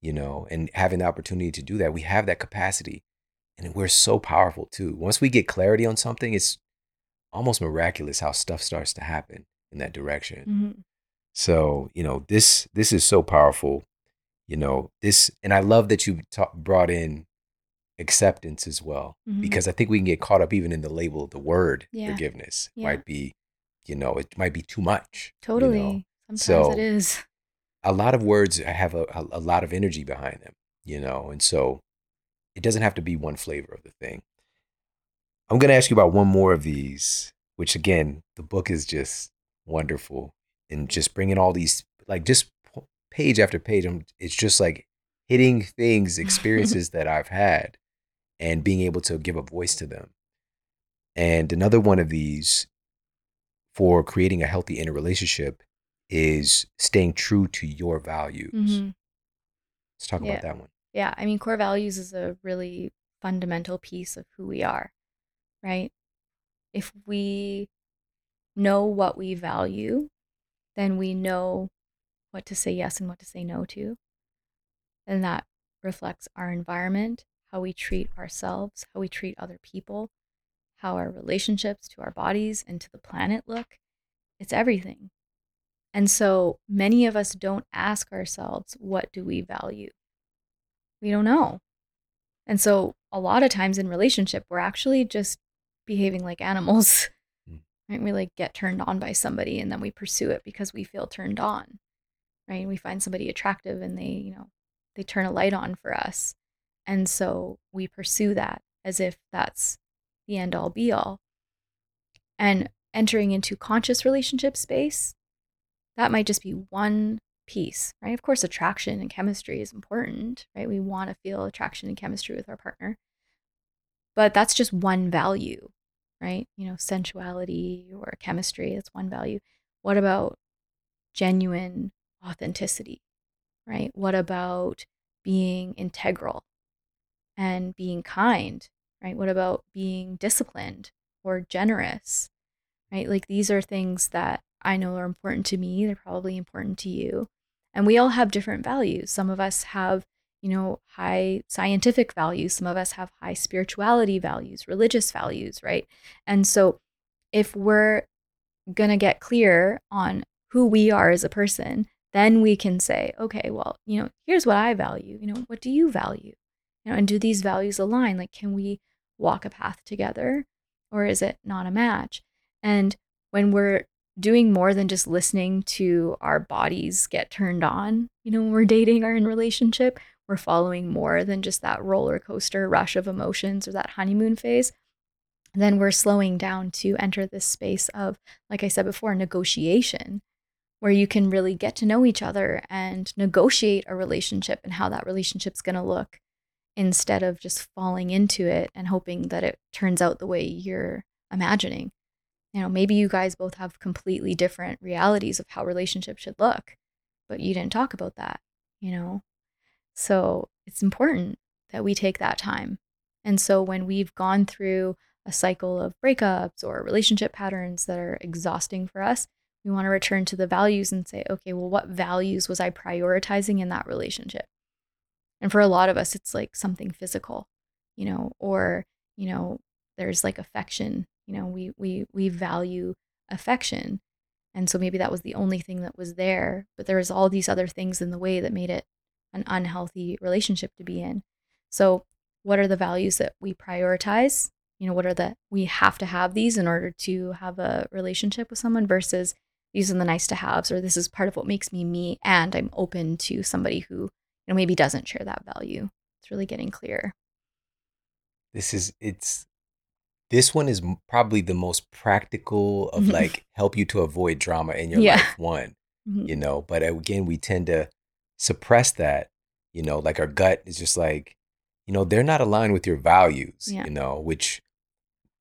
You know, and having the opportunity to do that, we have that capacity. And we're so powerful too. Once we get clarity on something, it's almost miraculous how stuff starts to happen in that direction. Mm-hmm. So, you know, this this is so powerful. You know, this and I love that you ta- brought in acceptance as well mm-hmm. because i think we can get caught up even in the label of the word yeah. forgiveness yeah. might be you know it might be too much totally you know? sometimes so, it is a lot of words have a, a, a lot of energy behind them you know and so it doesn't have to be one flavor of the thing i'm going to ask you about one more of these which again the book is just wonderful and just bringing all these like just page after page it's just like hitting things experiences that i've had and being able to give a voice to them. And another one of these for creating a healthy interrelationship is staying true to your values. Mm-hmm. Let's talk yeah. about that one. Yeah. I mean, core values is a really fundamental piece of who we are, right? If we know what we value, then we know what to say yes and what to say no to. And that reflects our environment, how we treat ourselves, how we treat other people, how our relationships to our bodies and to the planet look. It's everything. And so many of us don't ask ourselves, what do we value? We don't know. And so a lot of times in relationship, we're actually just behaving like animals. Mm. Right? We like get turned on by somebody and then we pursue it because we feel turned on. Right? We find somebody attractive and they, you know, they turn a light on for us. And so we pursue that as if that's the end all be all. And entering into conscious relationship space, that might just be one piece, right? Of course, attraction and chemistry is important, right? We want to feel attraction and chemistry with our partner. But that's just one value, right? You know, sensuality or chemistry, that's one value. What about genuine authenticity, right? What about being integral and being kind, right? What about being disciplined or generous, right? Like these are things that I know are important to me. They're probably important to you. And we all have different values. Some of us have, you know, high scientific values. Some of us have high spirituality values, religious values, right? And so if we're going to get clear on who we are as a person, then we can say, okay, well, you know, here's what I value. You know, what do you value? You know, and do these values align? Like, can we walk a path together or is it not a match? And when we're doing more than just listening to our bodies get turned on, you know, when we're dating or in relationship, we're following more than just that roller coaster rush of emotions or that honeymoon phase. then we're slowing down to enter this space of, like I said before, negotiation, where you can really get to know each other and negotiate a relationship and how that relationship's going to look instead of just falling into it and hoping that it turns out the way you're imagining. You know, maybe you guys both have completely different realities of how relationships should look, but you didn't talk about that, you know? So it's important that we take that time. And so when we've gone through a cycle of breakups or relationship patterns that are exhausting for us, we want to return to the values and say, okay, well, what values was I prioritizing in that relationship? And for a lot of us, it's like something physical, you know, or, you know, there's like affection, you know, we we we value affection. And so maybe that was the only thing that was there, but there was all these other things in the way that made it an unhealthy relationship to be in. So, what are the values that we prioritize? You know, what are the we have to have these in order to have a relationship with someone versus these are the nice to haves or this is part of what makes me me and I'm open to somebody who know, maybe doesn't share that value. It's really getting clear. This is it's this one is probably the most practical of like help you to avoid drama in your yeah. life one mm-hmm. you know but again we tend to suppress that you know like our gut is just like you know they're not aligned with your values yeah. you know which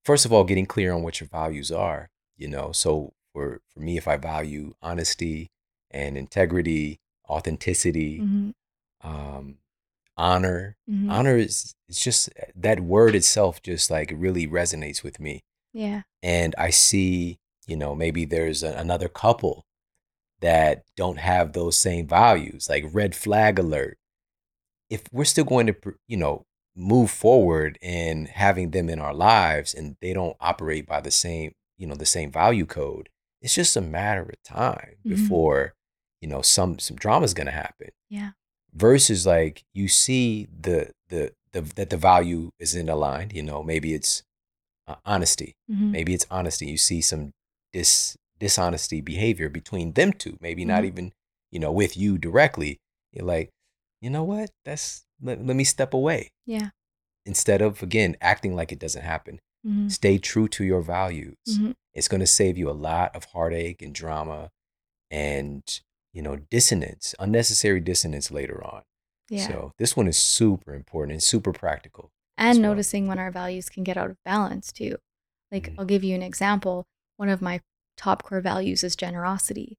first of all getting clear on what your values are you know so for for me if i value honesty and integrity authenticity mm-hmm um, honor. Mm-hmm. Honor is it's just that word itself just like really resonates with me. Yeah. And I see, you know, maybe there's a, another couple that don't have those same values, like red flag alert. If we're still going to, you know, move forward in having them in our lives and they don't operate by the same, you know, the same value code, it's just a matter of time mm-hmm. before, you know, some some drama is going to happen. Yeah versus like you see the the the that the value is in aligned you know maybe it's uh, honesty mm-hmm. maybe it's honesty you see some dis dishonesty behavior between them two maybe mm-hmm. not even you know with you directly you're like you know what that's let, let me step away yeah instead of again acting like it doesn't happen mm-hmm. stay true to your values mm-hmm. it's going to save you a lot of heartache and drama and you know, dissonance, unnecessary dissonance later on. Yeah. So this one is super important and super practical. And well. noticing when our values can get out of balance too. Like mm-hmm. I'll give you an example. One of my top core values is generosity.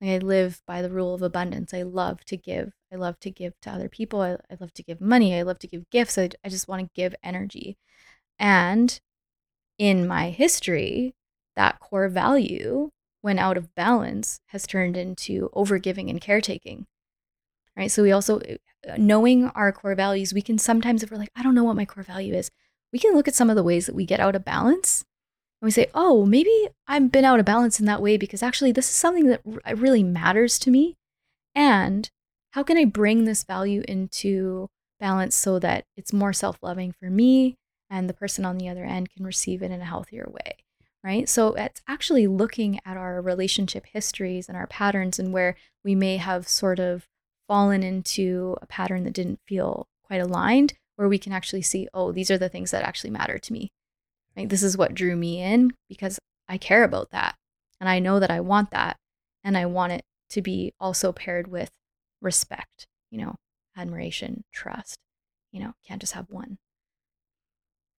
Like I live by the rule of abundance. I love to give. I love to give to other people. I, I love to give money. I love to give gifts. I, I just want to give energy. And in my history, that core value, when out of balance, has turned into overgiving and caretaking. Right. So we also, uh, knowing our core values, we can sometimes, if we're like, I don't know what my core value is, we can look at some of the ways that we get out of balance and we say, oh, maybe I've been out of balance in that way because actually this is something that really matters to me. And how can I bring this value into balance so that it's more self loving for me and the person on the other end can receive it in a healthier way? Right. So it's actually looking at our relationship histories and our patterns and where we may have sort of fallen into a pattern that didn't feel quite aligned, where we can actually see, oh, these are the things that actually matter to me. Right? This is what drew me in because I care about that. And I know that I want that. And I want it to be also paired with respect, you know, admiration, trust. You know, can't just have one.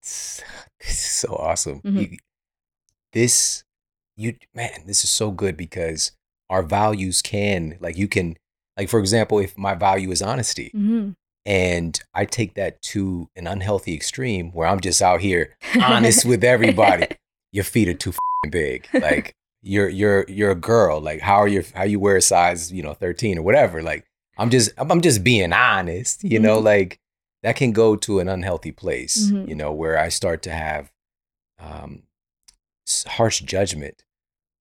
This is so awesome. Mhm. You, this, you, man, this is so good because our values can, like, you can, like, for example, if my value is honesty hmm and I take that to an unhealthy extreme where I'm just out here honest with everybody, your feet are too fing big. Like, you're you're you're a girl. Like, how are your how you wear a size, you know, 13 or whatever. Like, I'm just I'm just being honest, you know, Mhm. like that can go to an unhealthy place, Mhm. you know, where I start to have um harsh judgment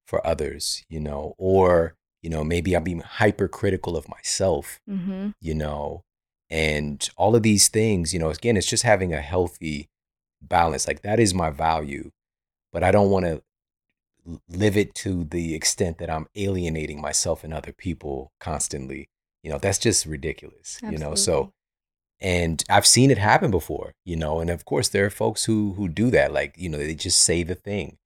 for others, you know, or you know, maybe I'm being hypercritical of myself, hmm you know, and all of these things, you know, again, it's just having a healthy balance. Like that is my value, but I don't want to live it to the extent that I'm alienating myself and other people constantly. You know, that's just ridiculous, you know. So, and I've seen it happen before, you know, and of course there are folks who who do that like, you know, they just say the thing,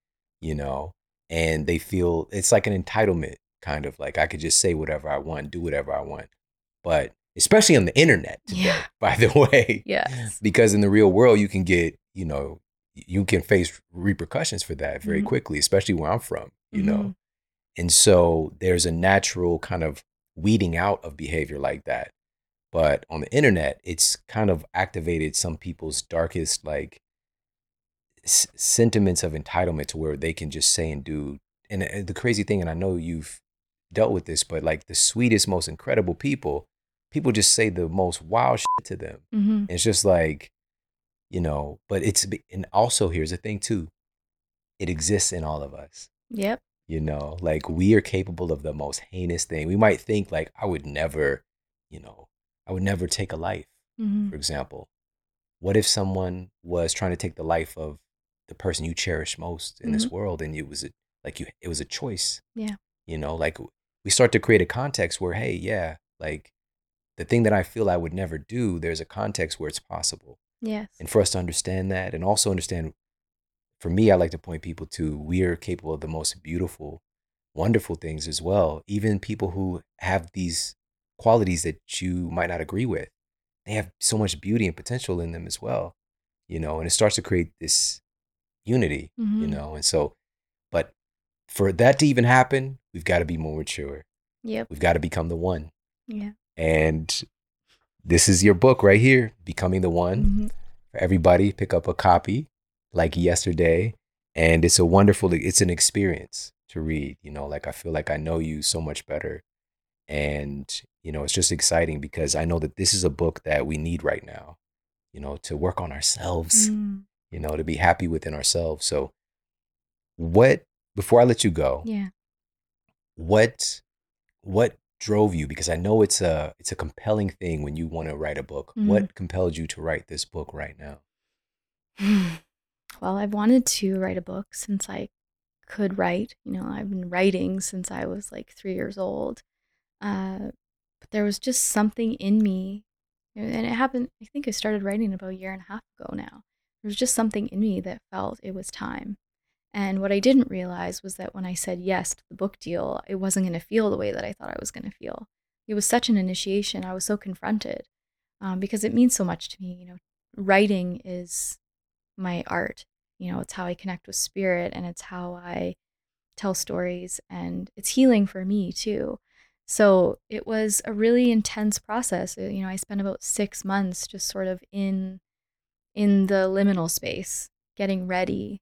you know, and they feel it's like an entitlement kind of like I could just say whatever I want, do whatever I want. But especially on the internet today, Yeah. by the way, Yes. because in the real world you can get you know you can face repercussions for that very Mhm. quickly especially where i'm from you know Mhm. and so there's a natural kind of weeding out of behavior like that but on the internet it's kind of activated some people's darkest like s- sentiments of entitlement to where they can just say and do and uh, the crazy thing and i know you've dealt with this but like the sweetest most incredible people people just say the most wild shit to them hmm it's just like, you know, but it's, and also here's the thing too it exists in all of us, Yep. you know, like we are capable of the most heinous thing. We might think, like, I would never, you know, I would never take a life, hmm for example. What if someone was trying to take the life of the person you cherish most in this mm-hmm. world and it was a, like you, it was a choice? Yeah. You know, like we start to create a context where, hey, yeah, like the thing that I feel I would never do, there's a context where it's possible Yes. and for us to understand that and also understand for me i like to point people to we are capable of the most beautiful wonderful things as well even people who have these qualities that you might not agree with they have so much beauty and potential in them as well you know and it starts to create this unity you Mhm. know and so but for that to even happen we've got to be more mature Yep. we've got to become the one Yeah. and this is your book right here becoming the one Mhm. for everybody pick up a copy like yesterday and it's a wonderful it's an experience to read you know like i feel like i know you so much better and you know it's just exciting because i know that this is a book that we need right now you know to work on ourselves Mm. You know to be happy within ourselves so what before i let you go Yeah. what what drove you because i know it's a it's a compelling thing when you want to write a book Mhm. what compelled you to write this book right now well, I've wanted to write a book since I could write. You know, I've been writing since I was like three years old. Uh, but there was just something in me, and it happened. I think I started writing about a year and a half ago now. There was just something in me that felt it was time. And what I didn't realize was that when I said yes to the book deal, it wasn't going to feel the way that I thought I was going to feel. It was such an initiation. I was so confronted um, because it means so much to me. You know, writing is my art. You know, it's how I connect with spirit and it's how I tell stories and it's healing for me too. So it was a really intense process. You know, I spent about six months just sort of in in the liminal space, getting ready.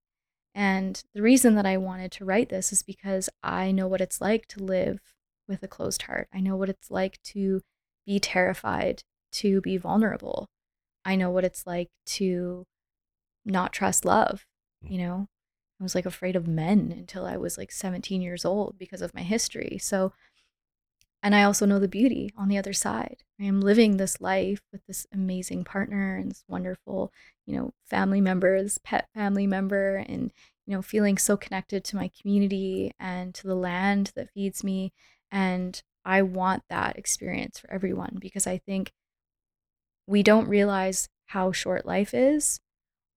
And the reason that I wanted to write this is because I know what it's like to live with a closed heart. I know what it's like to be terrified, to be vulnerable. I know what it's like to not trust love, hmm. you know? I was like afraid of men until I was like 17 years old because of my history. So and I also know the beauty on the other side. I am living this life with this amazing partner and this wonderful, you know, family member, this pet family member, and, you know, feeling so connected to my community and to the land that feeds me. And I want that experience for everyone because I think we don't realize how short life is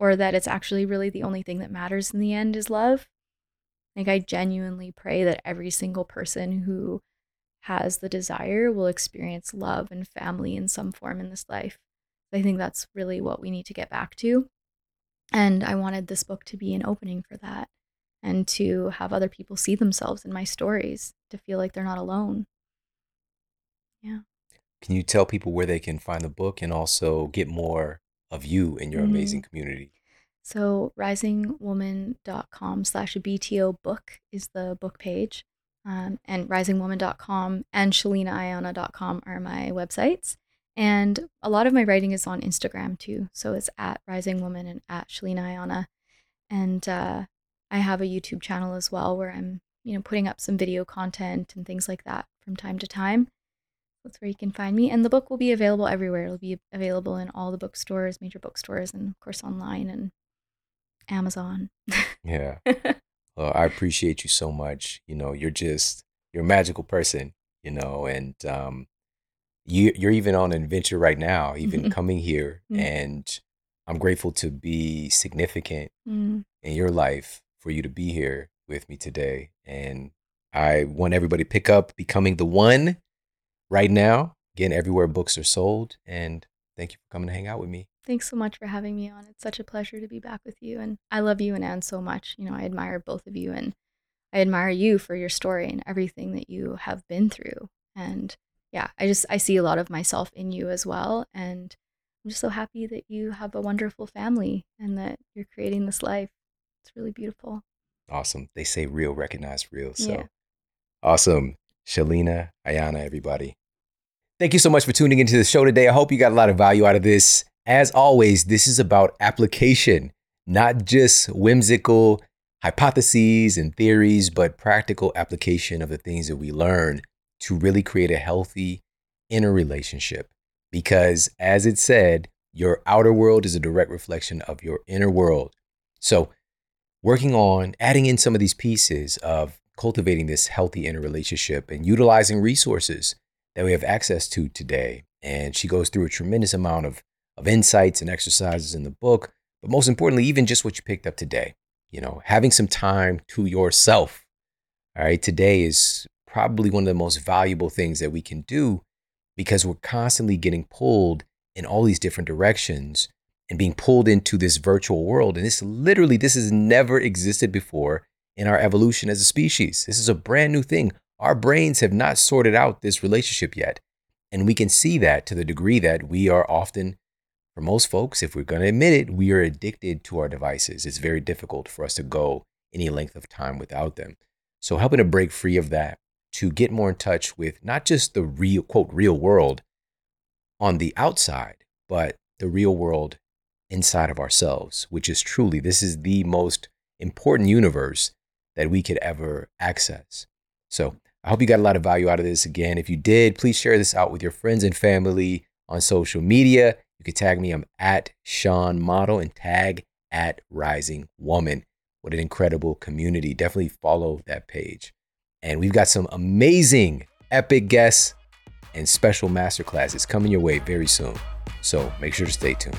or that it's actually really the only thing that matters in the end is love. Like, I genuinely pray that every single person who has the desire will experience love and family in some form in this life. I think that's really what we need to get back to. And I wanted this book to be an opening for that and to have other people see themselves in my stories, to feel like they're not alone. Yeah. Can you tell people where they can find the book and also get more of you and your mm-hmm. amazing community? So risingwoman.com slash BTO book is the book page. Um, and risingwoman.com and sheleanaaiyana.com are my websites. And a lot of my writing is on Instagram too. So it's at risingwoman and at sheleanaaiyana. And uh, I have a YouTube channel as well where I'm, you know, putting up some video content and things like that from time to time. That's where you can find me. And the book will be available everywhere. It'll be available in all the bookstores, major bookstores, and of course online and Amazon. yeah. Well, I appreciate you so much. You know, you're just you're a magical person, you know, and um you you're even on an adventure right now, even mm-hmm. coming here. Mm-hmm. And I'm grateful to be significant mm-hmm. in your life for you to be here with me today. And I want everybody to pick up Becoming the One right now. Again, everywhere books are sold. And thank you for coming to hang out with me. Thanks so much for having me on. It's such a pleasure to be back with you. And I love you and Anne so much. You know, I admire both of you and I admire you for your story and everything that you have been through. And yeah, I just I see a lot of myself in you as well. And I'm just so happy that you have a wonderful family and that you're creating this life. It's really beautiful. Awesome. They say real recognize real. So yeah. awesome. Sheleana, Aiyana, everybody. Thank you so much for tuning into the show today. I hope you got a lot of value out of this. As always, this is about application, not just whimsical hypotheses and theories, but practical application of the things that we learn to really create a healthy inner relationship. Because as it said, your outer world is a direct reflection of your inner world. So, working on adding in some of these pieces of cultivating this healthy inner relationship and utilizing resources that we have access to today. And she goes through a tremendous amount of, of insights and exercises in the book, but most importantly, even just what you picked up today. You know, having some time to yourself. All right, today is probably one of the most valuable things that we can do because we're constantly getting pulled in all these different directions and being pulled into this virtual world. And this literally, this has never existed before in our evolution as a species. This is a brand new thing. Our brains have not sorted out this relationship yet. And we can see that to the degree that we are often, for most folks, if we're going to admit it, we are addicted to our devices. It's very difficult for us to go any length of time without them. So, helping to break free of that, to get more in touch with not just the real, quote, real world on the outside, but the real world inside of ourselves, which is truly, this is the most important universe that we could ever access. So, I hope you got a lot of value out of this. Again, if you did, please share this out with your friends and family on social media. You can tag me. I'm at Shawn Model and tag at Rising Woman. What an incredible community. Definitely follow that page. And we've got some amazing, epic guests and special masterclasses coming your way very soon. So make sure to stay tuned.